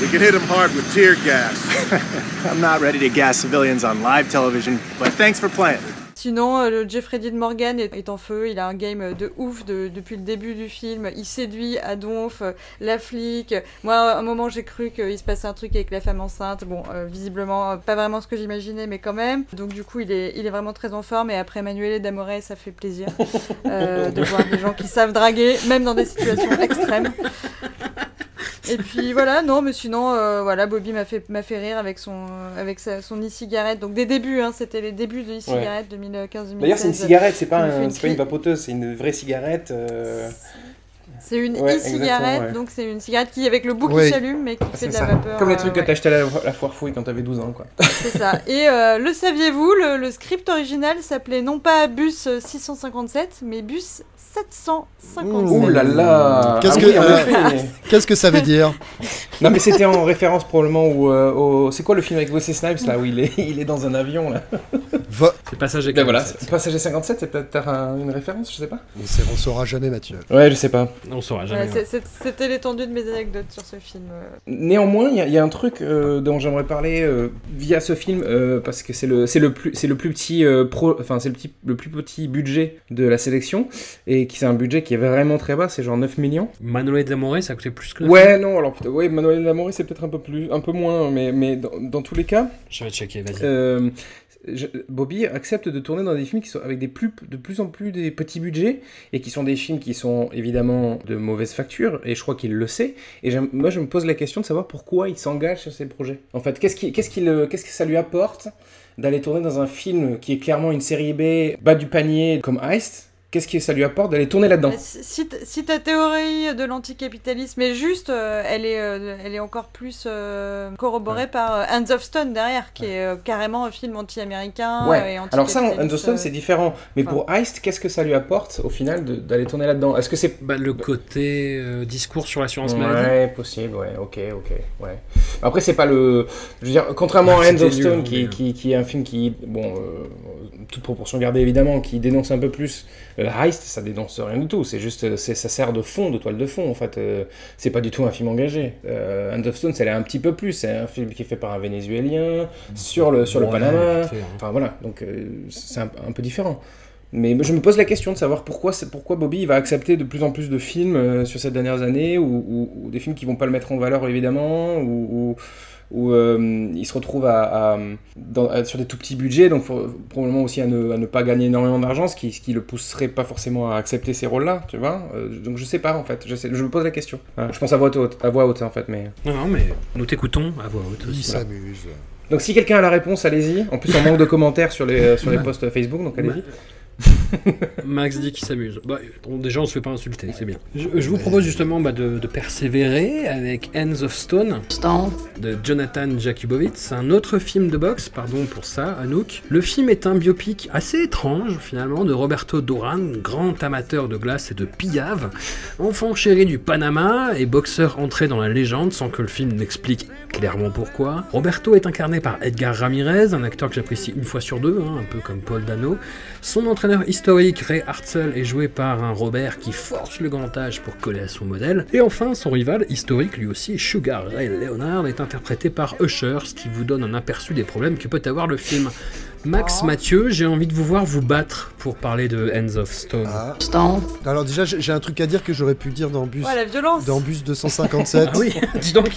We can hit him hard with tear gas. I'm not ready to gas civilians on live television, but thanks for playing. Sinon, euh, le Jeffrey Dean Morgan est, en feu, il a un game euh, de ouf de- depuis le début du film, il séduit à donf, euh, la flic. Moi, à un moment, j'ai cru qu'il se passait un truc avec la femme enceinte. Bon, euh, visiblement, pas vraiment ce que j'imaginais, mais quand même. Donc, du coup, il est, il est vraiment très en forme. Et après Manuel Damoré, ça fait plaisir euh, de voir des gens qui savent draguer, même dans des situations extrêmes. Et puis voilà, non, mais sinon, euh, voilà, Bobby m'a fait, m'a fait rire avec son, euh, avec sa- son e-cigarette. Donc des débuts, hein, c'était les débuts de e-cigarette 2015-2016. D'ailleurs, c'est une cigarette, c'est pas, un- une c'est pas une vapoteuse, c'est une vraie cigarette. euh, C'est une Ouais, e-cigarette, ouais. donc c'est une cigarette qui, avec le bout qui s'allume, mais qui Ah, fait de la ça. vapeur. Comme les euh, trucs ouais. que t'achetais à la, la foire fouille quand t'avais 12 ans, quoi. C'est ça. Et euh, le saviez-vous, le, le script original s'appelait non pas Bus 657, mais Bus 757. Ouh là là Qu'est-ce Ah que, oui, en euh, qu'est-ce que ça veut dire Non mais c'était en référence probablement au, euh, au- c'est quoi le film avec Wesley Snipes là où il est il est dans un avion là? C'est Passager Ben voilà, 57. Passager 57 c'est peut-être un- une référence, je sais pas. On sait- On saura jamais, Mathieu. Ouais, je sais pas. On saura jamais. c'est- C'était l'étendue de mes anecdotes sur ce film. euh. Néanmoins, il y, a- il y a un truc euh, dont j'aimerais parler euh, via ce film euh, parce que c'est le c'est le plus c'est le plus petit euh, pro enfin c'est le petit le plus petit budget de la sélection et qui c'est un budget qui est vraiment très bas, c'est genre 9 millions. Manuel Damoré, ça coûté plus que Ouais, non, alors putain, ouais, Manuel Lamouré c'est peut-être un peu plus un peu moins mais mais dans, dans tous les cas, Je vais checker, vas-y. Bobby accepte de tourner dans des films qui sont avec des plus, de plus en plus des petits budgets et qui sont des films qui sont évidemment de mauvaise facture et je crois qu'il le sait. Et moi je me pose la question de savoir pourquoi il s'engage sur ces projets. En fait, qu'est-ce qu'est-ce que ça lui apporte d'aller tourner dans un film qui est clairement une série B bas du panier comme Heist? Qu'est-ce que ça lui apporte d'aller tourner là-dedans Mais Si, ta théorie de l'anticapitalisme est juste, euh, elle, est, euh, elle est encore plus euh, corroborée par euh, Hands of Stone derrière, qui est euh, carrément un film anti-américain Ouais. et Alors ça, anticapitaliste, Understone, euh, c'est différent. Mais enfin. pour Heist, qu'est-ce que ça lui apporte au final d'aller tourner là-dedans? Est-ce que c'est Bah, le côté euh, discours sur l'assurance maladie. Ouais, possible, ouais, ok, ok, ouais. Après, c'est pas le. Je veux dire, contrairement à C'était Hands of Stone, hein, qui, mais- qui, qui est un film qui, bon, euh, toute proportion gardée évidemment, qui dénonce un peu plus euh, Heist, ça dénonce rien du tout. C'est juste, euh, ça sert de fond, de toile de fond, en fait. euh, c'est pas du tout un film engagé. Euh, Hands of Stone, ça l'est un petit peu plus. C'est un film qui est fait par un Vénézuélien, sur le, sur le Ouais, Panama. fait, hein. Enfin, voilà, donc euh, c'est un, un peu différent. Mais je me pose la question de savoir pourquoi, Bobby il va accepter de plus en plus de films euh, sur ces dernières années, ou, ou- ou des films qui vont pas le mettre en valeur évidemment, ou, ou- ou, euh, il se retrouve à, à- dans- à- sur des tout petits budgets, donc faut- probablement aussi à ne, à ne pas gagner énormément d'argent, ce qui, ce qui le pousserait pas forcément à accepter ces rôles-là, tu vois. Euh, donc je sais pas en fait, je, sais- je me pose la question. Voilà, je pense à voix haute, à voix haute en fait, mais. Non, non, mais nous t'écoutons à voix haute Il aussi. s'amuse. Donc si quelqu'un a la réponse, allez-y. En plus, on manque de commentaires sur les, euh, sur les posts Facebook, donc allez-y. Max dit qu'il s'amuse. Bah, bon, déjà, on se fait pas insulter, c'est bien. Je, je vous propose justement bah, de, de persévérer avec Hands of Stone de Jonathan Jakubowicz, un autre film de boxe, pardon pour ça, Anouk. Le film est un biopic assez étrange finalement de Roberto Duran, grand amateur de glace et de pillave, enfant chéri du Panama et boxeur entré dans la légende sans que le film n'explique clairement pourquoi. Roberto est incarné par Edgar Ramirez, un acteur que j'apprécie une fois sur deux, hein, un peu comme Paul Dano. Son entraîneur historique, Ray Hartzell, est joué par un Robert qui force le gantage pour coller à son modèle. Et enfin, son rival historique, lui aussi, Sugar Ray Leonard, est interprété par Usher, ce qui vous donne un aperçu des problèmes que peut avoir le film. Max Mathieu, j'ai envie de vous voir vous battre pour parler de Hands of Stone. Alors déjà, j'ai un truc à dire que j'aurais pu dire dans Bus, Ouais, la violence. dans Bus 257. Ah oui, dis donc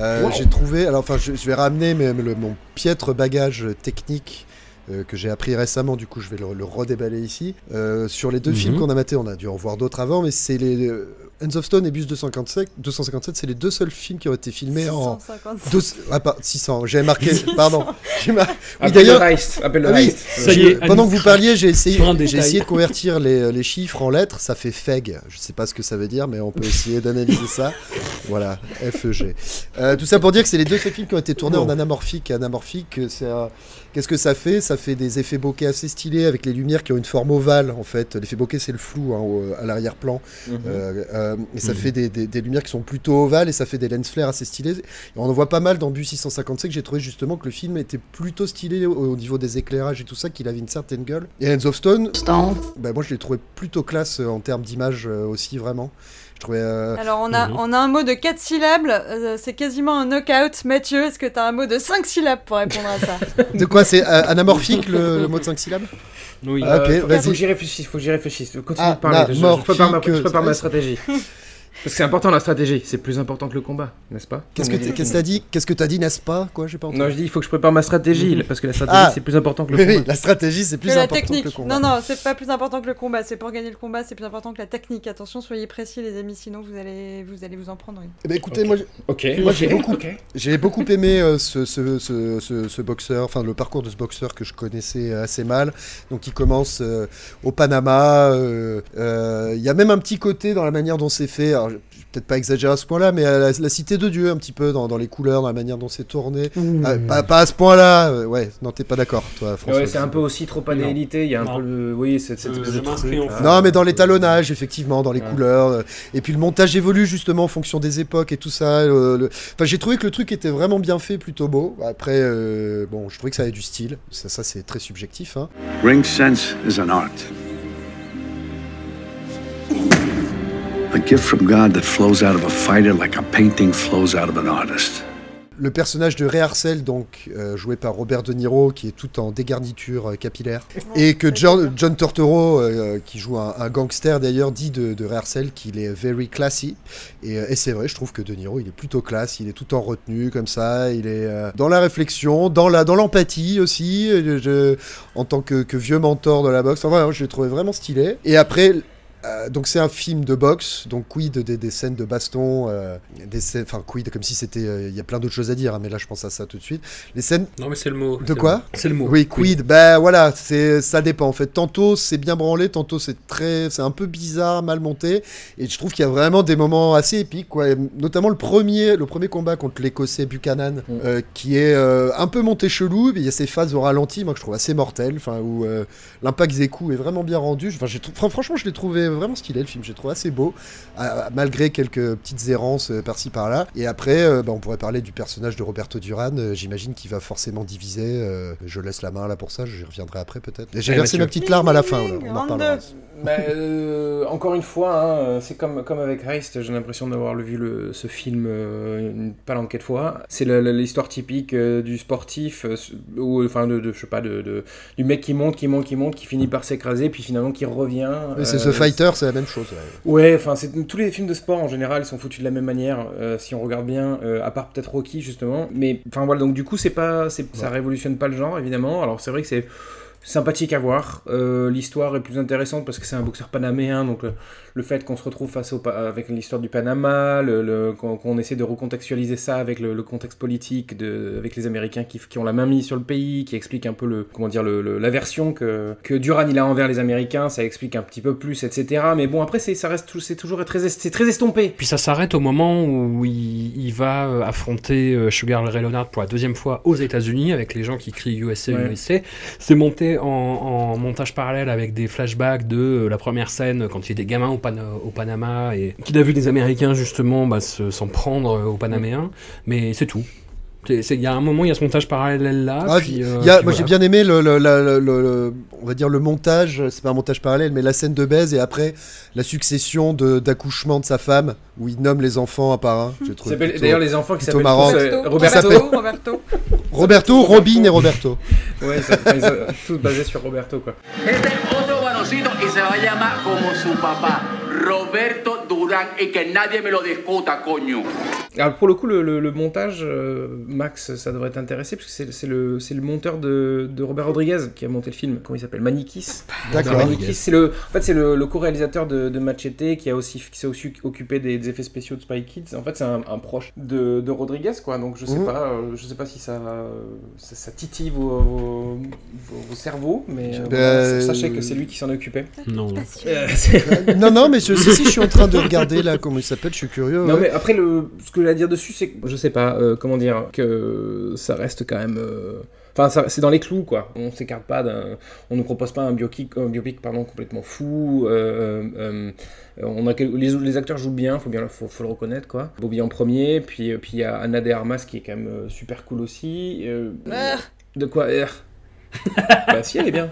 Euh, Wow. J'ai trouvé, alors enfin, je, je vais ramener mes- le- mon piètre bagage technique euh, que j'ai appris récemment, du coup je vais le, le redéballer ici. Euh, sur les deux Mhm. films qu'on a matés, on a dû en voir d'autres avant, mais c'est les euh, Hands of Stone et Bus 257, 257 c'est les deux seuls films qui ont été filmés en... 657. Deux- ah, pas 600, j'ai marqué, pardon. Mar- Oui, Appelle d'ailleurs- le Reist, appelle le Ah oui, est, pendant que vous parliez, j'ai essayé, j'ai de convertir les, les chiffres en lettres, ça fait FEG. Je sais pas ce que ça veut dire, mais on peut essayer d'analyser ça. Voilà, FEG. Euh, tout ça pour dire que c'est les deux seuls films qui ont été tournés en anamorphique. Anamorphique, c'est un- Qu'est-ce que ça fait? Ça fait des effets bokeh assez stylés avec les lumières qui ont une forme ovale en fait. L'effet bokeh c'est le flou hein, au- à l'arrière-plan. Euh, euh, et ça Mhm. fait des, des- des lumières qui sont plutôt ovales et ça fait des lens flares assez stylés. Et on en voit pas mal dans Bus 655 j'ai trouvé justement que le film était plutôt stylé au, au niveau des éclairages et tout ça, qu'il avait une certaine gueule. Et Hands of Stone, bah, moi je l'ai trouvé plutôt classe en termes d'image euh, aussi vraiment. Je trouvais. euh, Alors on a, Mhm. on a un mot de 4 syllabes, euh, c'est quasiment un knockout. Mathieu, est-ce que t'as un mot de 5 syllabes pour répondre à ça De quoi c'est euh, anamorphique le, le mot de 5 syllabes Oui. Ah, ok, Euh, faut, vas-y. faut que j'y réfléchisse, faut que j'y réfléchisse. Continue Ah, de parler. je- je, prépare ma, je prépare ma stratégie. Parce que c'est important la stratégie, c'est plus important que le combat, n'est-ce pas Qu'est-ce que t'as qu'est-ce que t'as dit Qu'est-ce que t'as dit, n'est-ce pas Quoi, j'ai pas entendu. Non, je dis il faut que je prépare ma stratégie, parce que la stratégie Ah. c'est plus important que le Oui, combat. oui, la stratégie c'est Que plus la important technique. que le combat. non, non, c'est pas plus important que le combat. C'est pour gagner le combat, c'est plus important que la technique. Attention, soyez précis, les amis, sinon vous allez vous, allez vous en prendre une. Eh ben, écoutez, moi, j'ai- Ok, Moi, j'ai beaucoup- ok. J'ai beaucoup aimé euh, ce, ce, ce, ce- ce boxeur, enfin le parcours de ce boxeur que je connaissais assez mal. Donc il commence euh, au Panama. euh, euh, Il y a même un petit côté dans la manière dont c'est fait. Alors, peut-être pas exagérer à ce point-là, mais à la, la cité de Dieu un petit peu dans, dans les couleurs, dans la manière dont c'est tourné. Ah, pas, pas à ce point-là. euh, ouais, non, t'es pas d'accord, toi, François. Ouais, c'est un peu aussi trop adélité, il y a un Non. peu le. Oui, cette, cette Euh, truc, en faux. Non, mais dans l'étalonnage, effectivement, dans les Ouais. couleurs. euh, Et puis le montage évolue justement en fonction des époques et tout ça. le- le- Enfin, j'ai trouvé que le truc était vraiment bien fait, plutôt beau. Après, euh, bon, je trouvais que ça avait du style. Ça, ça c'est très subjectif. Hein. Ring sense is an art. A gift from God that flows out of a fighter like a painting flows out of an artist. Le personnage de Ray Harcel, donc euh, joué par Robert De Niro, qui est tout en dégarniture euh, capillaire, et que John, John Tortoro, euh, qui joue un, un gangster d'ailleurs, dit de, de Ray Harcel qu'il est very classy. Et, et c'est vrai, je trouve que De Niro, il est plutôt classe, il est tout en retenue comme ça, il est euh, dans la réflexion, dans la dans l'empathie aussi, je- en tant que, que vieux mentor de la boxe. Enfin, voilà, je l'ai trouvé vraiment stylé. Et après. Euh, donc c'est un film de boxe, donc quid des, des scènes de baston, euh, des scènes, enfin quid comme si c'était, euh, il y a plein d'autres choses à dire, hein, mais là je pense à ça tout de suite. Les scènes Non, mais c'est le mot. de quoi. C'est le mot. Oui, quid. Ben voilà, c'est ça dépend en fait. Tantôt c'est bien branlé, tantôt c'est très, c'est un peu bizarre, mal monté. Et je trouve qu'il y a vraiment des moments assez épiques, quoi. Et notamment le premier, le premier combat contre l'Écossais Buchanan, euh, qui est euh, un peu monté chelou. mais Il y a ces phases au ralenti, moi que je trouve assez mortelles, enfin où euh, l'impact des coups est vraiment bien rendu. Enfin, j'ai trou- enfin, franchement, je l'ai trouvé vraiment stylé le film, j'ai trouvé assez beau, malgré quelques petites errances euh, par-ci par-là. Et après, euh, bah, on pourrait parler du personnage de Roberto Duran, euh, j'imagine qu'il va forcément diviser. je laisse la main là pour ça, j'y reviendrai après peut-être. J'ai Ouais, versé Mathieu. ma petite larme à la fin, là, on en reparlera. Bah, euh, encore une fois, hein, c'est comme, comme avec Heist, j'ai l'impression d'avoir vu le, ce film euh, une palanquée de fois. C'est l'histoire typique euh, du sportif, euh, ou enfin de, de- je sais pas, de, de- du mec qui monte, qui monte, qui monte, qui finit par s'écraser, puis finalement qui revient. C'est Euh, The C'est la même chose. ouais. Enfin, tous les films de sport en général sont foutus de la même manière, euh, si on regarde bien, euh, à part peut-être Rocky justement. Mais enfin voilà, donc du coup, c'est pas, c'est, ça révolutionne pas le genre évidemment. Alors c'est vrai que c'est sympathique à voir. Euh, l'histoire est plus intéressante parce que c'est un boxeur panaméen, donc le, le fait qu'on se retrouve face au, avec l'histoire du Panama, le, le- qu'on, qu'on essaie de recontextualiser ça avec le, le contexte politique, de, avec les Américains qui, qui ont la main mise sur le pays, qui explique un peu le, comment dire, l'aversion que, que Duran il a envers les Américains, ça explique un petit peu plus, etc. Mais bon, après, c'est, ça reste, tout- c'est toujours très, est- c'est très estompé. Puis ça s'arrête au moment où il, il va euh, affronter euh, Sugar Ray Leonard pour la deuxième fois aux États-Unis avec les gens qui crient USA, Ouais. USA. C'est monté en, en montage parallèle avec des flashbacks de euh, la première scène quand il était gamin au, Pan- au Panama et qu'il a vu des Américains justement bah, se- s'en prendre euh, aux Panaméens. Mais c'est tout. Il y a un moment, il y a ce montage parallèle là. Ah, puis, euh, il y a- puis moi voilà. j'ai bien aimé le, le- le- le- le- on va dire le montage, c'est pas un montage parallèle, mais la scène de baise et après la succession de- d'accouchement de, sa femme où il nomme les enfants un par un. J'ai trouvé s'appelle- plutôt- d'ailleurs, les enfants qui s'appellent euh, Roberto. s'appellent- Roberto. Roberto, Robin et Roberto. Ouais, ça- tout basé sur Roberto quoi. Y se va a llamar como su papá, Roberto Durán, y que nadie me lo discuta, coño. Alors pour le coup, le, le- le montage, euh, Max, ça devrait t'intéresser, parce que c'est- c'est le, c'est le monteur de, de Robert Rodriguez qui a monté le film. Comment il s'appelle? Manikis. D'accord. Manikis, c'est le, en fait, c'est le, le co-réalisateur de, de Machete qui a aussi, qui s'est aussi occupé des, des effets spéciaux de Spy Kids. En fait, c'est un, un proche de, de Rodriguez, quoi. Donc je sais Mhm. pas, euh, je sais pas si ça, ça, ça titille vos, vos, vos- vos cerveaux, mais euh, Ben, voilà, sachez que c'est lui qui s'en occupait. Non. Euh, non, non, mais je, si, si, je suis en train de regarder là comment il s'appelle, je suis curieux. Non ouais. mais après le ce que à dire dessus c'est que je sais pas euh, comment dire que ça reste quand même euh, Enfin, c'est dans les clous, quoi. On s'écarte pas d'un. On nous propose pas un biopic, un biopic pardon, complètement fou. euh, on a les, les acteurs jouent bien, faut bien, faut, faut le reconnaître, quoi. Bobby en premier, puis puis il y a Anna de Armas qui est quand même super cool aussi. Ah. de quoi R? Bah si, elle est bien.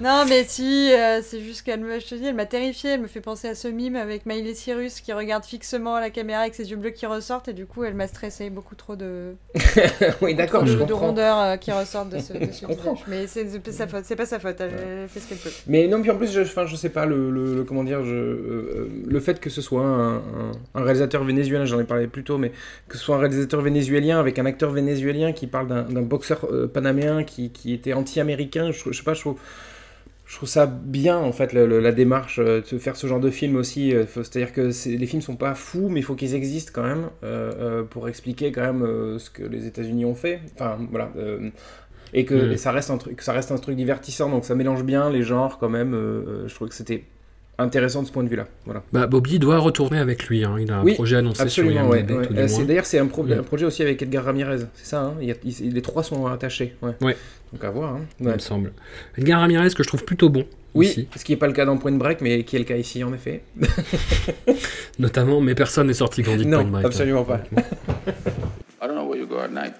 Non, mais si, euh, c'est juste qu'elle me, je te dis, elle m'a terrifiée. Elle me fait penser à ce mime avec Miley Cyrus qui regarde fixement à la caméra avec ses yeux bleus qui ressortent et du coup, elle m'a stressé. Beaucoup trop de. oui, d'accord, je de, de comprends. rondeurs euh, qui ressortent de ce, de ce visage. Mais c'est sa faute. C'est pas sa faute. Elle, fait ce qu'elle peut. Mais non, puis en plus, je, je sais pas, le, le- le- comment dire, je, euh, le fait que ce soit un, un- un réalisateur vénézuélien, j'en ai parlé plus tôt, mais que ce soit un réalisateur vénézuélien avec un acteur vénézuélien qui parle d'un boxeur panaméen qui, qui était anti-américain, je, je sais pas, je trouve, je trouve ça bien en fait le- le- la démarche euh, de faire ce genre de film aussi. euh, C'est-à-dire que les films sont pas fous, mais il faut qu'ils existent quand même euh, pour expliquer quand même euh, ce que les États-Unis ont fait. Enfin voilà. euh, et que Mm. et ça reste un truc, que ça reste un truc divertissant, donc ça mélange bien les genres quand même. je trouve que c'était intéressant de ce point de vue-là. Voilà. Bah, Bobby doit retourner avec lui. hein. Il a un Oui, projet annoncé absolument, sur ouais, IMDb. D'ailleurs, c'est un, pro- un projet aussi avec Edgar Ramirez, c'est ça hein il y a- il- Les trois sont attachés. Ouais. Ouais. Donc à voir. hein. Il me semble. Edgar Ramirez, que je trouve plutôt bon. Oui, aussi. ce qui n'est pas le cas dans Point Break, mais qui est le cas ici en effet. Notamment, mais personne n'est sorti grandi de Non, Point Break. hein. absolument pas. I don't know where you go at night.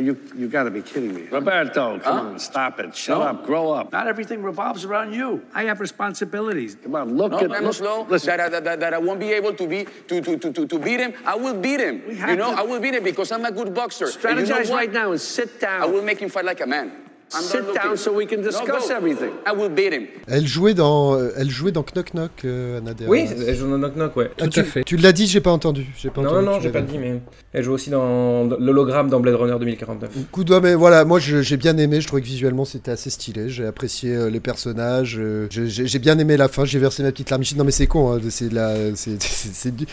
You, you gotta be kidding me. Roberto, come Huh? on, stop it. Shut No. up, grow up. Not everything revolves around you. I have responsibilities. Come on, look no, at I'm look, slow. listen. That, I- that, that, that I won't be able to be to, to, to, to, to beat him. I will beat him. have You know, to- I will beat him because I'm a good boxer. And you know Strategize right now and sit down. I will make him fight like a man. I'm Sit done looking. down so we can No, discuss go. everything. I will beat him. Elle jouait dans, euh, elle jouait dans Knock Knock, euh, Anna Oui, elle joue dans Knock Knock, ouais. Ah, tu, Tu l'as dit, j'ai pas entendu. J'ai pas Non, entendu, non, j'ai pas dit, mais elle joue aussi dans l'hologramme dans Blade Runner 2049. Coup de doigt, mais voilà, moi j'ai bien aimé, je trouvais que visuellement c'était assez stylé, j'ai apprécié euh, les personnages, euh, j'ai- bien aimé la fin, j'ai versé ma petite larmichette. Non mais c'est con, hein, c'est de la, c'est du-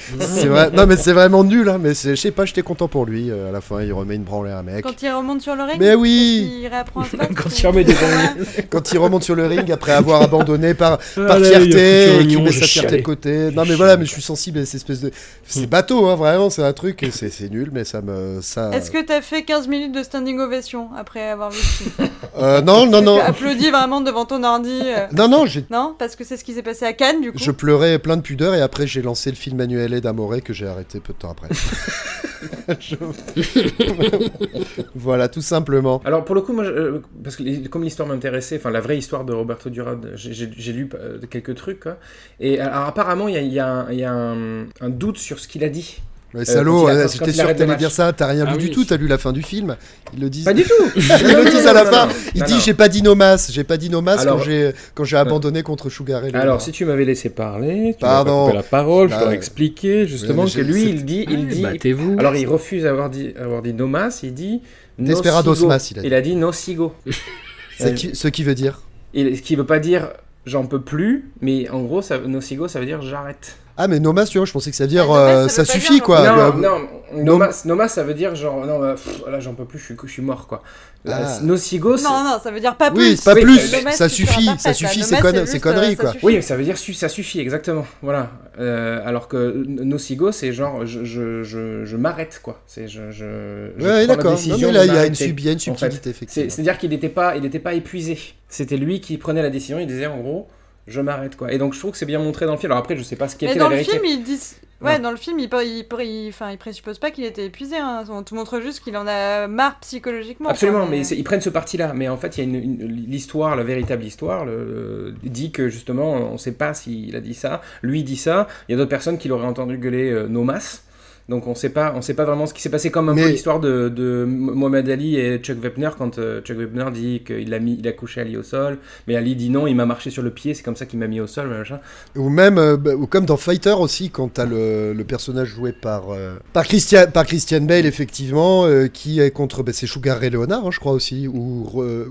vrai, non mais c'est vraiment nul, hein, mais je sais pas, j'étais content pour lui. à la fin, il remet une branlée à un mec. Quand il remonte sur le ring, Mais oui qu'il réapprend à. Quand il remet des ongles. Quand il remonte sur le ring après avoir abandonné par, par Allez, il a foutu fierté, et qu'il oignon, met sa fierté de côté. Non mais voilà, mais je suis sensible à cette espèce de... C'est Hmm. bateau, hein, vraiment, c'est un truc, et c'est c'est nul, mais ça me... Ça... Est-ce que t'as fait 15 minutes de standing ovation après avoir vu le film Euh, non, non, non. Tu as applaudi vraiment devant ton ordi euh, Non, non, j'ai... Non, parce que c'est ce qui s'est passé à Cannes du coup. Je pleurais plein de pudeur et après j'ai lancé le film Manuel d'Amore que j'ai arrêté peu de temps après. Je- voilà, tout simplement. Alors pour le coup, moi, je- euh, parce que les- comme l'histoire m'intéressait, enfin la vraie histoire de Roberto Duran, j'ai- lu euh, quelques trucs, quoi. Et alors, apparemment, il y a, il y a un, il y a un- un doute sur ce qu'il a dit. Ouais, Euh, salaud, quand- j'étais sûr que t'allais dire ça, t'as rien Ah lu oui. du tout, t'as lu la fin du film. Ils le disent. Pas du tout Ils le disent à la fin. Il dit j'ai pas dit nomas, j'ai pas dit nomas Alors- quand j'ai abandonné contre Sugar Ray Alors, si tu m'avais laissé parler, tu Pardon. la parole, je Ah, t'aurais expliqué justement mais que lui, il dit, il dit, alors il refuse d'avoir dit, avoir dit nomas, il dit Desperados mas, il a dit. Il a dit nocigo. Ce qui- ce qui veut dire Et ce qui veut pas dire j'en peux plus, mais en gros, ça, nocigo, ça veut dire j'arrête. Ah mais nomas, tu vois, je pensais que ça veut dire nomas, euh, ça pas suffit dire quoi. non, Bah, non, nomas, nomas, ça veut dire genre, non, bah, pff, là j'en peux plus, je suis, je suis mort quoi. Ah. Euh, Nocigo, c'est- Non, non, ça veut dire pas Oui, plus. pas Oui, plus, mais- Nomas, ça suffit, ça suffit, c'est euh, conneries quoi. suffit. Oui, ça veut dire su- ça suffit, exactement. Voilà. Euh, alors que nocigo, c'est genre je, je, je, je m'arrête quoi. C'est je, je, je Ouais, d'accord. il y a une en fait. subtilité, effectivement. C'est- C'est-à-dire qu'il n'était pas, il était pas épuisé. C'était lui qui prenait la décision. Il disait en gros, je m'arrête quoi. Et donc je trouve que c'est bien montré dans le film. Alors après, je sais pas ce qui Mais était dans la le vérité. film, ils disent. Ouais, dans le film, il, il, il, enfin, il présuppose pas qu'il était épuisé. Hein. On te montre juste qu'il en a marre psychologiquement. Absolument, quoi, mais ils prennent ce parti-là. Mais en fait, il y a une, une- l'histoire, la véritable histoire, le, le- dit que justement, on ne sait pas s'il a dit ça. Lui dit ça. Il y a d'autres personnes qui l'auraient entendu gueuler euh, Nomas. Donc on sait pas, on sait pas vraiment ce qui s'est passé. Comme un peu l'histoire de, de Mohamed Ali et Chuck Wepner quand euh, Chuck Wepner dit qu'il a mis, il a couché Ali au sol, mais Ali dit non, il m'a marché sur le pied, c'est comme ça qu'il m'a mis au sol, machin. Ou même, euh, bah, ou comme dans Fighter aussi, quand t'as le, le personnage joué par, euh, par, Christian, par Christian Bale, effectivement, qui est contre, bah, c'est Sugar Ray Leonard, hein, je crois aussi, ou,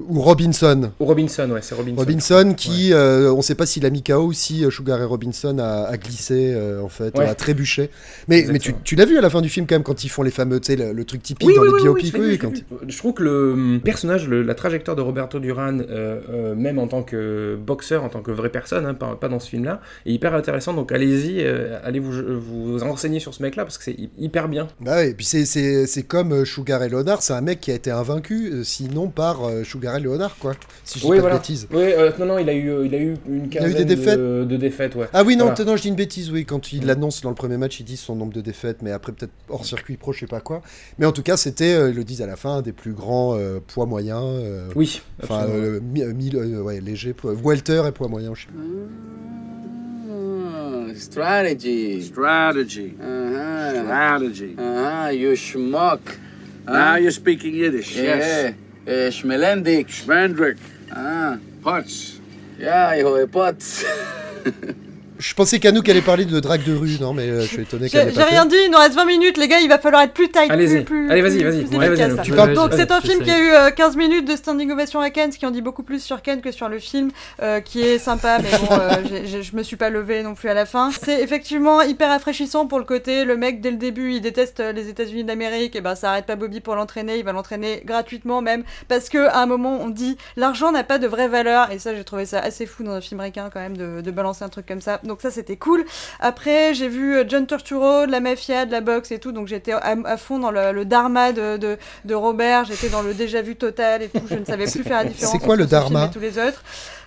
ou Robinson. Ou Robinson, ouais, c'est Robinson. Robinson qui, euh, on sait pas s'il a mis KO ou si Sugar Ray Robinson a, a glissé, en fait, Ouais. a trébuché. Mais, mais tu, tu l'as vu à la fin du film quand même, quand ils font les fameux, tu sais, le, le truc typique Oui, dans oui, les biopics. oui, je quand trouve que le hum, personnage, le- la trajectoire de Roberto Duran, euh, euh, même en tant que boxeur, en tant que vraie personne, hein, pas, pas dans ce film-là, est hyper intéressant. Donc allez-y, euh, allez vous, vous renseigner sur ce mec-là parce que c'est hy- hyper bien. Bah ouais, et puis c'est- comme Sugar Ray Leonard, c'est un mec qui a été invaincu, sinon par Sugar Ray Leonard, quoi. Si je dis pas voilà. de bêtises. Oui, non, non, il a eu, il a eu une Il a eu quinzaine des défaites de, de défaites, ouais. Ah oui, non, Voilà. non, je dis une bêtise, oui. Quand il annonce dans le premier match, il dit son nombre de défaites, mais après, peut-être hors circuit pro, je sais pas quoi. Mais en tout cas, c'était, euh, ils le disent à la fin, un des plus grands euh, poids moyens. euh, Oui, Enfin, euh, euh, euh, ouais, léger, poids- welter et poids moyen, je sais pas. Ah, strategy. Strategy. Uh-huh. Strategy. Uh-huh, you schmuck. Now you're speaking Yiddish. Yeah. Yes. Eh, Schmelendik. Schmendrick. Ah. Putz. Yeah, hijo de pots. Je pensais qu'Anouk allait parler de drague de rue, non, mais euh, je suis étonné qu'elle J'ai fait. rien dit, il nous reste 20 minutes, les gars, il va falloir être plus tight. Allez-y. plus, plus, Allez, vas-y, vas-y. Donc, c'est un film qui a eu euh, 15 minutes de standing ovation à Cannes, ce qui en dit beaucoup plus sur Cannes que sur le film, euh, qui est sympa, mais bon, euh, je me suis pas levée non plus à la fin. C'est effectivement hyper rafraîchissant pour le côté, le mec, dès le début, il déteste euh, les États-Unis d'Amérique, et ben ça arrête pas Bobby pour l'entraîner, il va l'entraîner gratuitement même, parce que à un moment, on dit l'argent n'a pas de vraie valeur, et ça, j'ai trouvé ça assez fou dans un film américain quand même de, de balancer un truc comme ça. Donc, ça, c'était cool. Après, j'ai vu euh, John Turturro, de la mafia, de la boxe et tout, donc j'étais à, à fond dans le, le dharma de, de, de Robert, j'étais dans le déjà vu total et tout, je ne savais plus faire la différence. c'est quoi le dharma et tous les autres.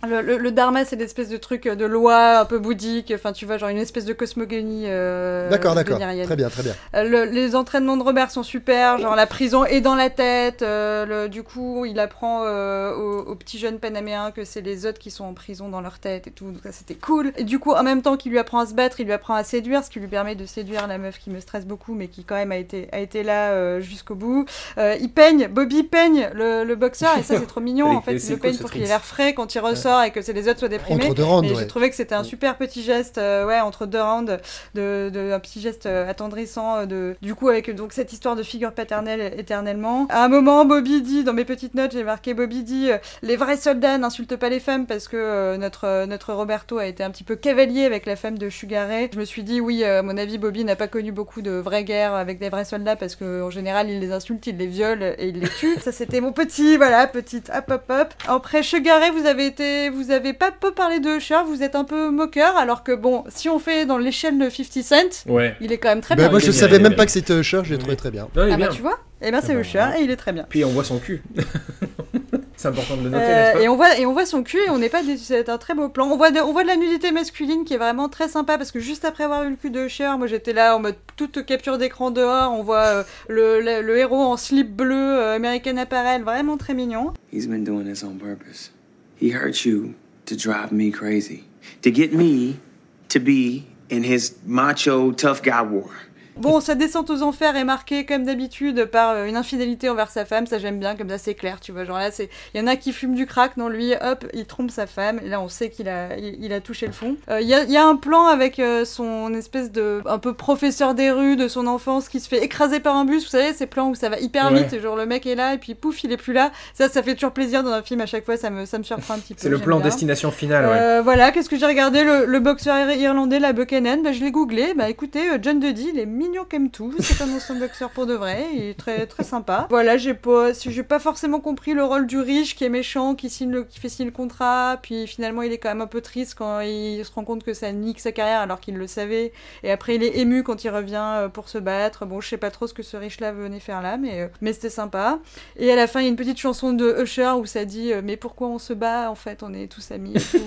Le, le- le dharma, c'est l'espèce de truc de loi un peu bouddhique, enfin tu vois, genre une espèce de cosmogonie. euh, D'accord, d'accord. vénérienne. Très bien, très bien. Euh, le- les entraînements de Robert sont super, genre la prison est dans la tête. euh, le- du coup, il apprend euh, aux, aux petits jeunes panaméens que c'est les autres qui sont en prison dans leur tête et tout. Donc ça, c'était cool. Et du coup, en même temps qu'il lui apprend à se battre, il lui apprend à séduire, ce qui lui permet de séduire la meuf qui me stresse beaucoup, mais qui quand même a été, a été là euh, jusqu'au bout. Euh, il peigne, Bobby peigne le, le boxeur, et ça, c'est trop mignon. En fait, il le peigne pour qu'il ait l'air frais quand il ressort. Sort et que c'est les autres soient déprimés. Entre deux rounds, ouais. j'ai trouvé que c'était un super petit geste, euh, ouais, entre deux rounds, de, de- un petit geste euh, attendrissant, euh, de, du coup, avec donc cette histoire de figure paternelle éternellement. À un moment, Bobby dit, dans mes petites notes, j'ai marqué Bobby dit, les vrais soldats n'insultent pas les femmes parce que notre, notre Roberto a été un petit peu cavalier avec la femme de Sugar Ray. Je me suis dit, oui, à mon avis, Bobby n'a pas connu beaucoup de vraies guerres avec des vrais soldats parce qu'en général, il les insulte, il les viole et il les tue. Ça, c'était mon petit, voilà, petite hop hop hop. Après, Sugar Ray, vous avez été, vous avez pas peu parlé de Usher, vous êtes un peu moqueur, alors que bon, si on fait dans l'échelle de 50 Cent, Ouais. il est quand même très Bah, bien. moi, je bien, savais même pas que c'était Usher, je l'ai trouvé très bien. Non, Ah bah bien. tu vois Eh ben c'est bah, Usher et il est très bien. Puis on voit son cul. c'est important de le noter, Euh, pas et on voit et on voit son cul et on n'est pas déçu. C'est un très beau plan. On voit de, on voit de la nudité masculine qui est vraiment très sympa parce que juste après avoir eu le cul de Usher, moi j'étais là en mode toute capture d'écran dehors. On voit euh, le, le, le héros en slip bleu, euh, American Apparel, vraiment très mignon. He's been doing this on purpose. He hurt you to drive me crazy. To get me to be in his macho tough guy war. Bon, sa descente aux enfers est marquée comme d'habitude par euh, une infidélité envers sa femme, ça j'aime bien, comme ça c'est clair, tu vois. Genre là, c'est il y en a qui fument du crack, non lui, hop, il trompe sa femme, et là on sait qu'il a, il, il a touché le fond. Euh, Il y, a, y a un plan avec euh, son espèce de un peu professeur des rues de son enfance qui se fait écraser par un bus, vous savez, ces plans où ça va hyper Ouais. vite, genre le mec est là et puis pouf, il est plus là. Ça, ça fait toujours plaisir dans un film à chaque fois, ça me, ça me surprend un petit peu. C'est le plan bien. destination finale, ouais. Euh, voilà, qu'est-ce que j'ai regardé? Le, le boxeur ir- irlandais, la Buchanan, bah, je l'ai googlé. Bah écoutez, John Duddy, il est mignon comme tout. C'est un ancien boxeur pour de vrai. Il est très très sympa. Voilà, j'ai pas, j'ai pas forcément compris le rôle du riche qui est méchant, qui signe le, qui fait signer le contrat, puis finalement il est quand même un peu triste quand il se rend compte que ça nique sa carrière alors qu'il le savait. Et après il est ému quand il revient euh, pour se battre. Bon, je sais pas trop ce que ce riche-là venait faire là, mais euh, mais c'était sympa. Et à la fin, il y a une petite chanson de Usher où ça dit euh, Mais pourquoi on se bat En fait, on est tous amis et tout.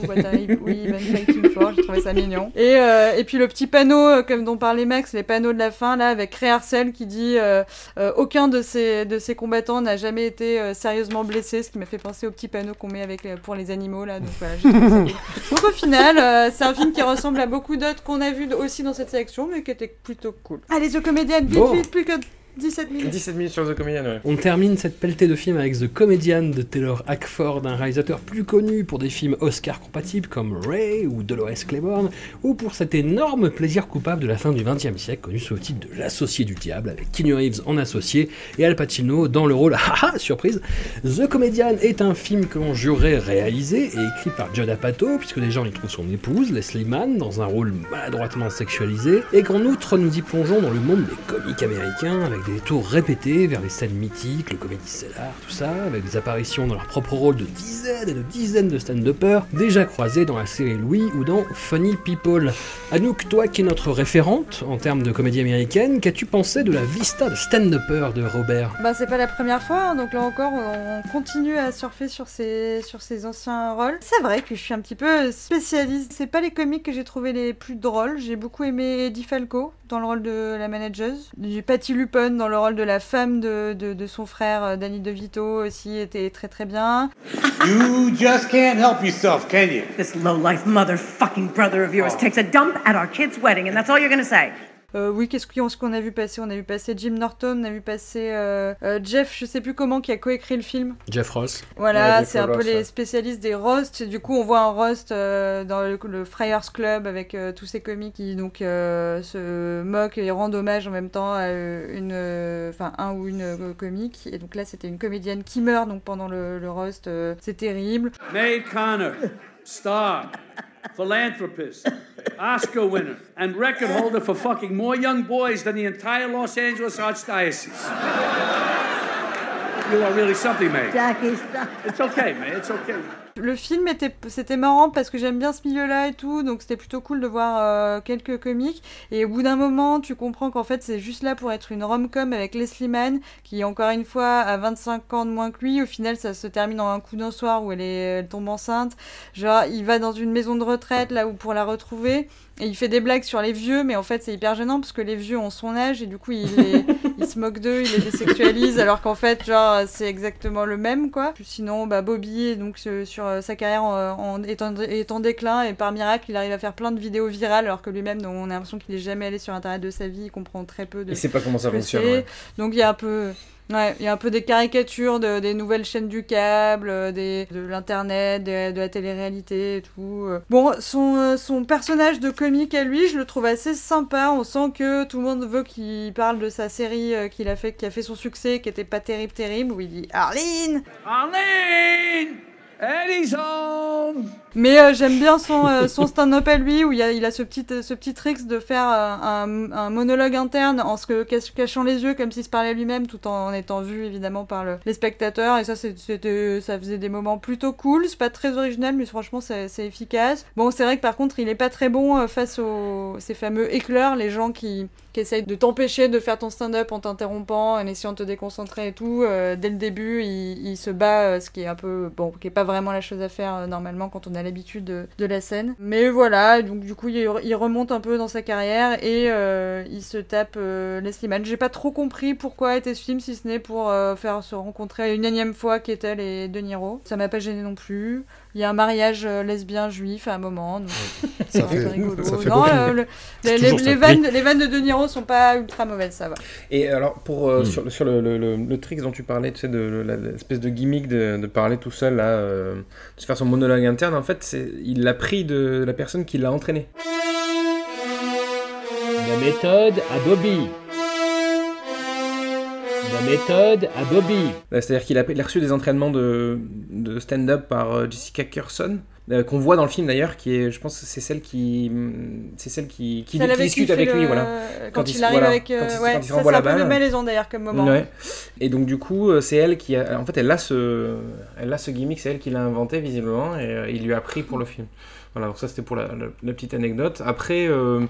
J'ai trouvé ça mignon. Et, et puis le petit panneau, comme dont parlait Max, les panneaux de la fin, là, avec Ray Arcel qui dit euh, euh, Aucun de ces, de ces combattants n'a jamais été euh, sérieusement blessé, ce qui m'a fait penser au petit panneau qu'on met avec pour les animaux, là. Donc voilà. Donc au final, euh, c'est un film qui ressemble à beaucoup d'autres qu'on a vus aussi dans cette sélection, mais qui était plutôt cool. Allez, The Comedian, vite, Bon. vite, plus que 17 minutes. 17 minutes sur The Comedian, ouais. On termine cette pelletée de films avec The Comedian de Taylor Hackford, un réalisateur plus connu pour des films Oscar compatibles comme Ray ou Dolores Claiborne, ou pour cet énorme plaisir coupable de la fin du XXe siècle, connu sous le titre de L'associé du diable, avec Keanu Reeves en associé et Al Pacino dans le rôle, haha, surprise. The Comedian est un film que l'on jurerait réalisé et écrit par Judd Apatow, puisque déjà on y trouve son épouse, Leslie Mann, dans un rôle maladroitement sexualisé, et qu'en outre nous y plongeons dans le monde des comiques américains, avec des tours répétés vers les scènes mythiques, le comédie cellar, tout ça, avec des apparitions dans leur propre rôle de dizaines et de dizaines de stand-uppers, déjà croisés dans la série Louis ou dans Funny People. Anouk, toi qui es notre référente en termes de comédie américaine, qu'as-tu pensé de la vista de stand-uppers de Robert? Bah c'est pas la première fois, hein, donc là encore on continue à surfer sur ces, sur ces anciens rôles. C'est vrai que je suis un petit peu spécialiste. C'est pas les comiques que j'ai trouvé les plus drôles. J'ai beaucoup aimé Eddie Falco dans le rôle de la manageuse. J'ai Patty Lupone dans le rôle de la femme de, de, de son frère euh, Danny DeVito aussi était très très bien. You just can't help yourself, can you? This low-life motherfucking brother of yours takes a dump at our kid's wedding, and that's all you're gonna say. Euh, oui, qu'est-ce qu'on ce qu'on a vu passer? On a vu passer Jim Norton, on a vu passer euh, euh, Jeff, je sais plus comment, qui a coécrit le film. Jeff Ross. Voilà, Ouais, c'est un peu les spécialistes des roasts. Du coup, on voit un roast euh, dans le, le Friars Club avec euh, tous ces comiques qui donc euh, se moquent et rendent hommage en même temps à une, euh, enfin un ou une euh, comique. Et donc là, c'était une comédienne qui meurt donc pendant le, le roast. euh, c'est terrible. Nate Connor, star, philanthropist, Oscar winner, and record holder for fucking more young boys than the entire Los Angeles Archdiocese. You are really something, mate. Jackie, stop. It's okay, man. It's okay. Le film était, c'était marrant parce que j'aime bien ce milieu-là et tout, donc c'était plutôt cool de voir euh, quelques comiques. Et au bout d'un moment, tu comprends qu'en fait, c'est juste là pour être une rom-com avec Leslie Mann, qui encore une fois a 25 ans de moins que lui. Au final, ça se termine en un coup d'un soir où elle, est, elle tombe enceinte. Genre, il va dans une maison de retraite là où pour la retrouver. Et il fait des blagues sur les vieux, mais en fait c'est hyper gênant parce que les vieux ont son âge et du coup il, les- il se moque d'eux, il les désexualise alors qu'en fait genre c'est exactement le même quoi. Puis sinon bah Bobby est donc euh, sur sur euh, sa carrière en, en- est, en, est en déclin et par miracle, il arrive à faire plein de vidéos virales alors que lui-même, on a l'impression qu'il est jamais allé sur internet de sa vie, il comprend très peu de. Il sait pas comment ça fonctionne, ouais. Donc il y a un peu. Ouais, il y a un peu des caricatures de, des nouvelles chaînes du câble, euh, des, de l'internet, de, de la télé-réalité et tout. euh. Bon, son, son personnage de comique à lui, je le trouve assez sympa. On sent que tout le monde veut qu'il parle de sa série qu'il a fait, qui a fait son succès, qui était pas terrible, terrible, où il dit Arline And he's home. Mais euh, j'aime bien son, euh, stand-up à lui, où il, a, ce petit, euh, ce petit trick de faire un, monologue interne en se cach- cachant les yeux comme s'il se parlait lui-même, tout en étant vu évidemment par le- les spectateurs. Et ça, ça faisait des moments plutôt cool. C'est pas très original, mais franchement, c'est, efficace. Bon, c'est vrai que par contre, il est pas très bon face aux ces fameux éclairs, les gens qui, qui essayent de t'empêcher de faire ton stand-up en t'interrompant, en essayant de te déconcentrer et tout. Dès le début, il, il se bat, ce qui est un peu, bon, qui est pas vraiment la chose à faire normalement quand on a l'habitude de, la scène. Mais voilà, donc du coup, il, remonte un peu dans sa carrière et euh, il se tape euh, Leslie Mann. J'ai pas trop compris pourquoi était ce film, si ce n'est pour euh, faire se rencontrer une énième fois Kettel et De Niro. Ça m'a pas gêné non plus. Il y a un mariage euh, lesbien juif à un moment. donc c'est Ça fait- rigolo. ça fait non, beaucoup. euh, le- les, les- vannes, les vannes de De Niro sont pas ultra mauvaises, ça va. Et alors, pour, euh, Hmm. sur, le- sur le, le, le, le trick dont tu parlais, tu sais, de l'espèce de gimmick de, de parler tout seul, là, euh, de se faire son monologue interne, en fait, il l'a pris de la personne qui l'a entraîné. La méthode à Bobby. La méthode à Bobby. Euh, C'est-à-dire qu'il a, il a reçu des entraînements de, de stand-up par euh, Jessica Curson, euh, qu'on voit dans le film d'ailleurs, qui est, je pense, que c'est celle qui, hum, c'est celle qui, qui, Celle qui avec discute il avec lui, le- voilà. Quand, il se- arrive voilà, avec. quand euh, il- ouais, quand il ça la un peu malaisant d'ailleurs comme moment. Ouais. Et donc du coup, c'est elle qui a, en fait, elle a ce, elle a ce gimmick, c'est elle qui l'a inventé visiblement, et euh, il lui a pris pour le film. Voilà, donc ça c'était pour la, la- la petite anecdote. Après, euh,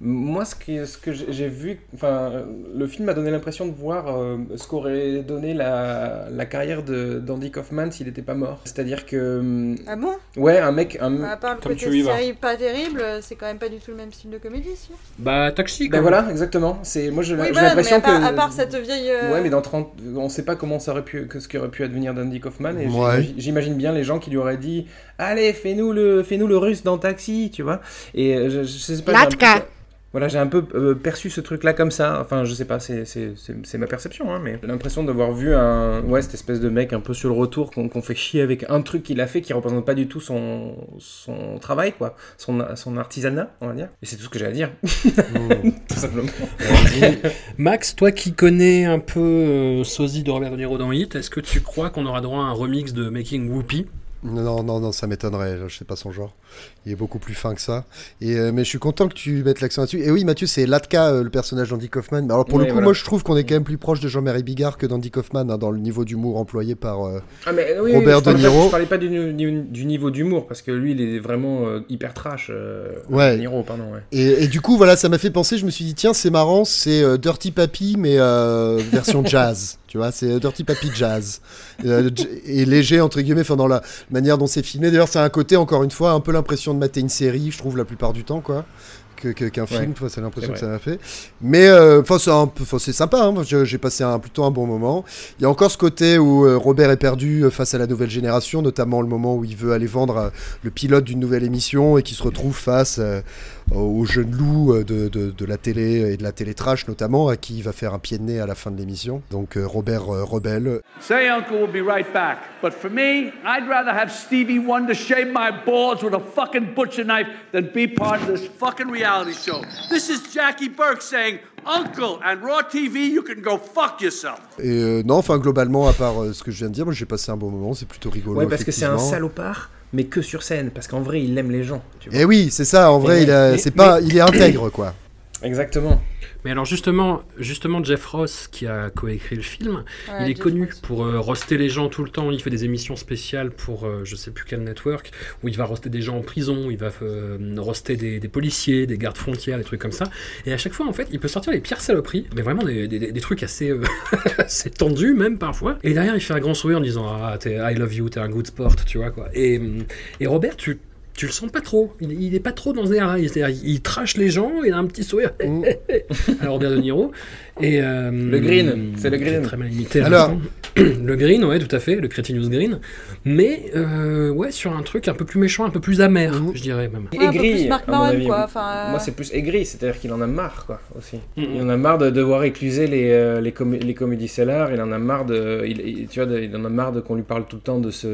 moi, ce, qui, ce que j'ai vu, enfin, le film m'a donné l'impression de voir euh, ce qu'aurait donné la, la carrière de d'Andy Kaufman s'il n'était pas mort. C'est-à-dire que, Ah bon? ouais, un mec, un, Bah, à part le Comme côté vas. série pas terrible, c'est quand même pas du tout le même style de comédie, si. Bah, Taxi, ben quoi. voilà, exactement. C'est moi, je- Oui, j'ai voilà, mais l'impression à part, que à part cette vieille. euh, Ouais, mais dans 30, on sait pas comment ça aurait pu, que ce qui aurait pu advenir d'Andy Kaufman. Et Ouais. j'imagine- bien les gens qui lui auraient dit Allez, fais-nous le, fais-nous le russe dans Taxi, tu vois. Et euh, je, je sais pas. Latka. Voilà, j'ai un peu euh, perçu ce truc-là comme ça. Enfin, je sais pas, c'est, c'est, c'est, c'est ma perception, hein, mais j'ai l'impression d'avoir vu un, ouais, cette espèce de mec un peu sur le retour qu'on, fait chier avec un truc qu'il a fait qui représente pas du tout son, son travail, quoi, son, son artisanat, on va dire. Et c'est tout ce que j'ai à dire. tout simplement. Max, toi qui connais un peu euh, Sosie de Robert De Niro dans Hit, est-ce que tu crois qu'on aura droit à un remix de Making Whoopi? Non, non, non, ça m'étonnerait. Je sais pas son genre. Il est beaucoup plus fin que ça. Et, euh, mais je suis content que tu mettes l'accent là-dessus. Et oui, Mathieu, c'est Latka, euh, le personnage d'Andy Kaufman. Mais Alors pour Ouais, le coup, voilà. moi, je trouve qu'on est quand même plus proche de Jean-Marie Bigard que d'Andy Kaufman hein, dans le niveau d'humour employé par euh, Ah, mais oui, Robert je De pas- Niro. je parlais pas du, du- du niveau d'humour, parce que lui, il est vraiment hyper trash. Ouais. De Niro, pardon, ouais. Et, et du coup, voilà, ça m'a fait penser. Je me suis dit, tiens, c'est marrant, c'est Dirty Papi, mais version jazz. Tu vois, c'est Dirty Papi jazz. Euh, et léger, entre guillemets, enfin, dans la manière dont c'est filmé. D'ailleurs, c'est un côté, encore une fois, un peu l'impression de mater une série, je trouve, la plupart du temps, quoi. que- Qu'un film, Ouais. C'est l'impression que ça m'a fait. Mais euh, enfin, c'est sympa, hein. J'ai passé un, plutôt un bon moment. Il y a encore ce côté où euh, Robert est perdu euh, face à la nouvelle génération, notamment le moment où il veut aller vendre euh, le pilote d'une nouvelle émission et qui se retrouve face euh, aux jeunes loups euh, de, de- de la télé et de la télé trash notamment, à qui il va faire un pied de nez à la fin de l'émission. Donc euh, Robert euh, rebelle. Say Uncle will be right back. But for me, I'd rather have Stevie Wonder shave my balls with a fucking butcher knife than be part of this fucking reality show. This is Jackie Burke saying, Uncle, and Raw TV, you can go fuck yourself. Et euh, non, enfin globalement, à part euh, ce que je viens de dire, moi j'ai passé un bon moment, c'est plutôt rigolo. Ouais, parce que c'est un salopard, mais que sur scène, parce qu'en vrai, il aime les gens. tu vois. Eh oui, c'est ça, en vrai, il, a- c'est pas, il est intègre quoi. Exactement. Mais alors justement, justement Jeff Ross qui a coécrit le film, Ouais, il est Jeff connu Ross. pour euh, roster les gens tout le temps. Il fait des émissions spéciales pour euh, je sais plus quel network où il va roster des gens en prison, il va euh, roster des, des policiers, des gardes frontières, des trucs comme ça. Et à chaque fois en fait, il peut sortir les pires saloperies, mais vraiment des, des- des trucs assez, euh, assez tendus même parfois. Et derrière il fait un grand sourire en disant ah t'es I love you, t'es un good sport, tu vois quoi. Et, et Robert tu tu le sens pas trop. Il, il est pas trop dans ce délire-là. Il, c'est-à-dire, il trache les gens, il a un petit sourire. à Robert De Niro. Et, euh, Le green, c'est le green. Très mal imité. à Alors. le green, ouais, tout à fait, le Cretinous Green, mais euh, ouais, sur un truc un peu plus méchant, un peu plus amer, je dirais même. Ouais, un peu plus aigri, Mark Maron, avis. quoi, enfin, euh, Moi, c'est plus aigri, c'est-à-dire qu'il en a marre, quoi, aussi. Mm, Il en a marre de devoir écluser les, euh, les, comé- les comédies sellars, il en a marre de, il, il- tu vois, de- il en a marre de qu'on lui parle tout le temps de, ce,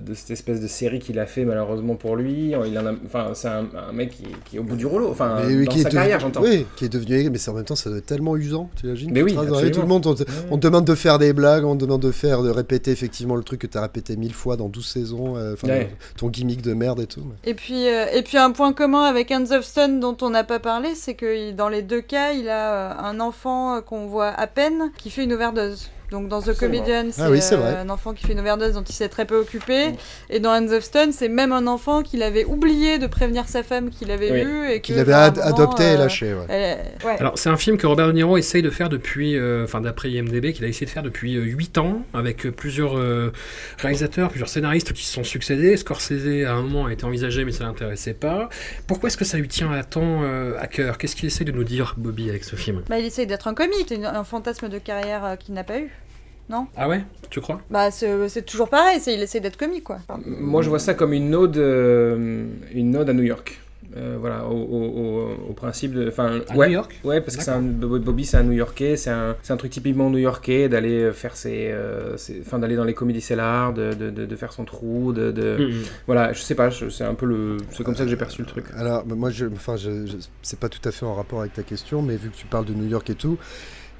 de cette espèce de série qu'il a fait, malheureusement pour lui. Il en a, enfin, c'est un, un mec qui, qui est au bout du rouleau, enfin, Mais dans qui sa carrière, j'entends. Oui, qui est devenu aigri, mais c'est en même temps, ça doit être tellement usant, tu imagines Mais oui, tout le monde, on te, on te demande de faire des blagues, on te demande de faire, de répéter effectivement le truc que tu as répété mille fois dans 12 saisons, euh, Ouais. ton gimmick de merde et tout. mais- Et puis, euh, et puis un point commun avec Hands of Stone dont on n'a pas parlé, c'est que dans les deux cas, il a euh, un enfant qu'on voit à peine qui fait une overdose. Donc dans The. Comedian, c'est Ah oui, c'est euh, un enfant qui fait une overdose dont il s'est très peu occupé. Et dans Hands of Stone, c'est même un enfant qu'il avait oublié de prévenir sa femme qu'il avait Oui. eu et Qu'il avait ad- adopté et euh, lâché, ouais. elle- ouais. Alors, c'est un film que Robert De Niro essaye de faire depuis, euh, enfin, d'après IMDb, qu'il a essayé de faire depuis 8 ans, avec euh, plusieurs euh, réalisateurs, plusieurs scénaristes qui se sont succédés. Scorsese, à un moment, a été envisagé, mais ça l'intéressait pas. Pourquoi est-ce que ça lui tient à tant euh, à cœur? Qu'est-ce qu'il essaye de nous dire, Bobby, avec ce film? Bah, il essaye d'être un comique, c'est un fantasme de carrière euh, qu'il n'a pas eu. Non Ah ouais Tu crois? Bah, c'est c'est toujours pareil, c'est- il essaie d'être comique, quoi. Moi, je vois ça comme une ode, euh, une ode à New York. Euh, voilà, au, au- au- au principe de. Enfin, À ouais, New York? Ouais, parce que c'est un, Bobby, c'est un New Yorkais, c'est un, c'est un truc typiquement New Yorkais d'aller faire ses. euh, Enfin, d'aller dans les comédies cellar, de, de, de, de faire son trou, de. de- Mhm. Voilà, je sais pas, c'est un peu le. C'est comme ça que j'ai perçu le truc. Alors, moi, je, enfin, je, je- c'est pas tout à fait en rapport avec ta question, mais vu que tu parles de New York et tout,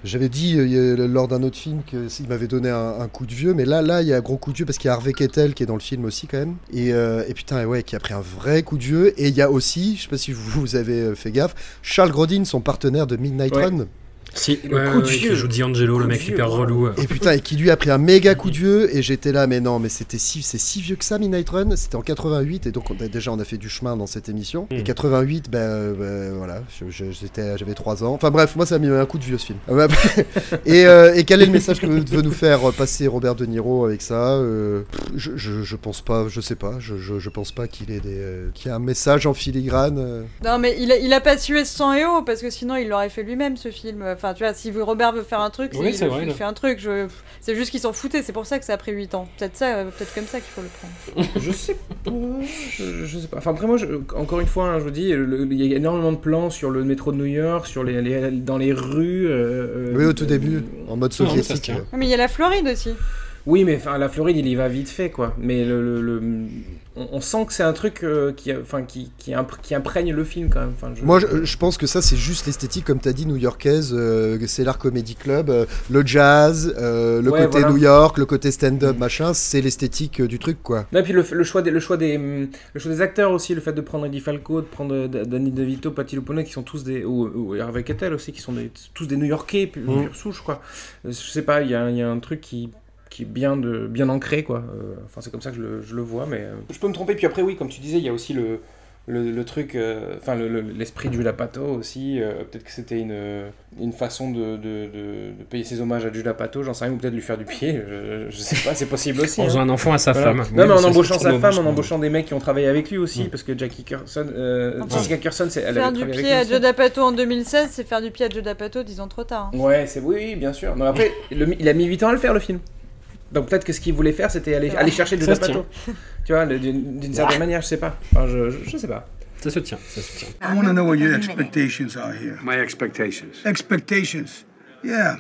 j'avais dit euh, lors d'un autre film qu'il m'avait donné un, un coup de vieux, mais là, là, il y a un gros coup de vieux parce qu'il y a Harvey Keitel qui est dans le film aussi quand même, et, euh, et putain, ouais, qui a pris un vrai coup de vieux. Et il y a aussi, je sais pas si vous, vous avez euh, fait gaffe, Charles Grodin, son partenaire de Midnight Ouais. Run. Si, Le ouais, coup ouais, de ouais, vieux. qui joue D'Angelo, le mec vieux, hyper bravo. relou. Et putain, et qui lui a pris un méga coup de vieux, et j'étais là, mais non, mais c'était si, c'est si vieux que ça, Midnight Run, c'était en 88, et donc on a- déjà on a fait du chemin dans cette émission. Mm. Et 88, ben euh, ben, voilà, j'avais 3 ans. Enfin bref, moi ça m'a mis un coup de vieux ce film. Euh, bah, et, euh, et quel est le message que veut nous faire passer Robert De Niro avec ça Euh, je, je, je pense pas, je sais pas, je, je, je pense pas qu'il ait des, euh, qu'il y ait un message en filigrane. euh. Non, mais il a, il a pas tué ce sang et eau parce que sinon il l'aurait fait lui-même ce film. Enfin, tu vois, si Robert veut faire un truc, Oui, il, c'est le- vrai, il là. fait un truc. Je... C'est juste qu'ils s'en foutaient, c'est pour ça que ça a pris 8 ans. Peut-être ça, euh, peut-être comme ça qu'il faut le prendre. je sais pas. Je, je sais pas. Enfin, après, moi, je- encore une fois, hein, je vous dis, il y a énormément de plans sur le métro de New York, sur les, les- dans les rues. euh, Oui, euh, au tout début, en mode soviétique. Mais il y a la Floride aussi. Oui, mais enfin, la Floride, il y va vite fait, quoi. Mais le, le- le- on, on sent que c'est un truc euh, qui, enfin, qui, qui, imp- qui imprègne le film, quand même. Enfin, je- Moi, je, je pense que ça, c'est juste l'esthétique, comme tu as dit, new-yorkaise. euh, c'est l'art comedy club, euh, le jazz, euh, le Ouais, côté voilà. New York, le côté stand-up, machin. C'est l'esthétique euh, du truc, quoi. Non, et puis le, le choix des, le, choix des, hum, le choix des acteurs aussi, le fait de prendre Eddie Falco, de prendre euh, Danny DeVito, Patti Lupone, qui sont tous des. ou, ou Harvey Keitel aussi, qui sont des, tous des New Yorkais, pure, Mm. pure souche, quoi. Euh, Je sais pas, il y a, il y a un truc qui qui est bien, de, bien ancré, quoi. Euh, Enfin, c'est comme ça que je le, je le vois, mais... euh, Je peux me tromper, puis après, oui, comme tu disais, il y a aussi le... Le, le truc, euh, enfin le- le- l'esprit de Judah Pato aussi, euh, peut-être que c'était une, une façon de, de, de- de payer ses hommages à Judah Pato, j'en sais rien, ou peut-être lui faire du pied, je, je sais pas, c'est possible aussi. En hein. faisant un enfant à sa Voilà. femme. Non, Oui, mais en embauchant sa femme, en embauchant des mecs qui ont travaillé avec lui aussi, Mm. parce que Jackie Carson, euh, Enfin, Jessica Carson, c'est- elle faire du pied avec à. Joe D'Apato en 2016, c'est faire du pied à Joe D'Apato dix ans trop tard. hein. Ouais, c'est oui, oui, bien sûr. Mais après, le- il a mis 8 ans à le faire le film. Donc peut-être que ce qu'il voulait faire, c'était aller, aller chercher le Pato. Tu vois, d'une certaine manière, je sais pas. Enfin, je, je, je sais pas. Ça se tient, ça se tient. I want to know what your expectations are here. My expectations. Expectations. Yeah.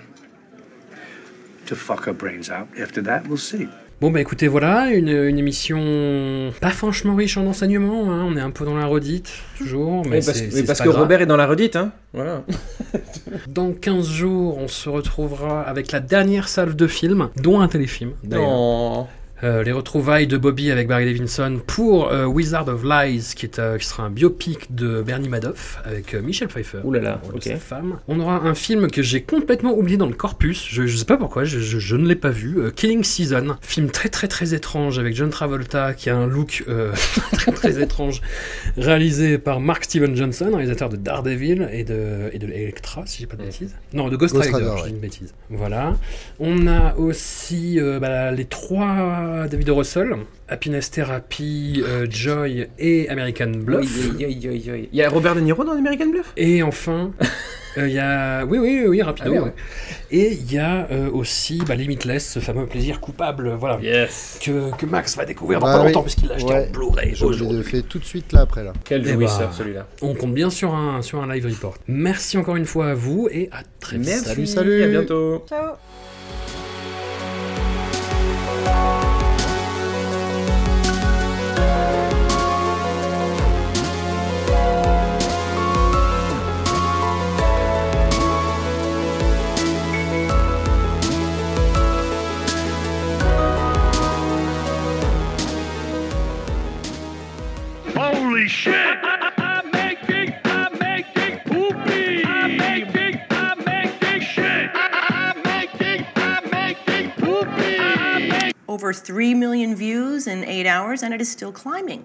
To fuck her brains out. After that, we'll see. Bon bah écoutez voilà, une, une émission pas franchement riche en enseignements, hein, on est un peu dans la redite, toujours, mais parce, que grave. Robert est dans la redite, hein. Voilà. Dans 15 jours, on se retrouvera avec la dernière salve de films, dont un téléfilm d'ailleurs. Euh, les retrouvailles de Bobby avec Barry Levinson pour euh, Wizard of Lies, qui, est, euh, qui sera un biopic de Bernie Madoff avec euh, Michel Pfeiffer. Ouh là ok. sa femme. On aura un film que j'ai complètement oublié dans le corpus, je, je sais pas pourquoi, je, je- je ne l'ai pas vu, euh, Killing Season, film très très très étrange avec John Travolta qui a un look euh, très très étrange, réalisé par Mark Steven Johnson, réalisateur de Daredevil et de, et de Electra, si j'ai pas de bêtises. Non, de Ghost, Ghost Rider, Rider, je ouais. dis une bêtise. Voilà. On a aussi euh, bah, les trois David. Russell, Happiness Therapy, euh, Joy et American Bluff. Oui, oui, oui, oui, oui. Il y a Robert De Niro dans American Bluff? Et enfin, Euh, Il y a, oui, oui, oui, rapidement. Ah ouais. Et il y a euh, aussi bah, Limitless, ce fameux plaisir coupable, voilà, que, que Max va découvrir dans Bah pas oui. longtemps puisqu'il l'a acheté Ouais. en Blu-ray. Je aujourd'hui. le fais tout de suite là après là. Quel Eh jouisseur bah, celui-là. On compte bien sur un, sur un live report. Merci encore une fois à vous et à très vite. Merci, Salut, salut. à bientôt. Ciao. Holy shit! I'm making, I'm making poopy! I'm making, I'm making shit! I'm making, I'm making poopy! I'm making Over 3 million views in eight hours, and it is still climbing.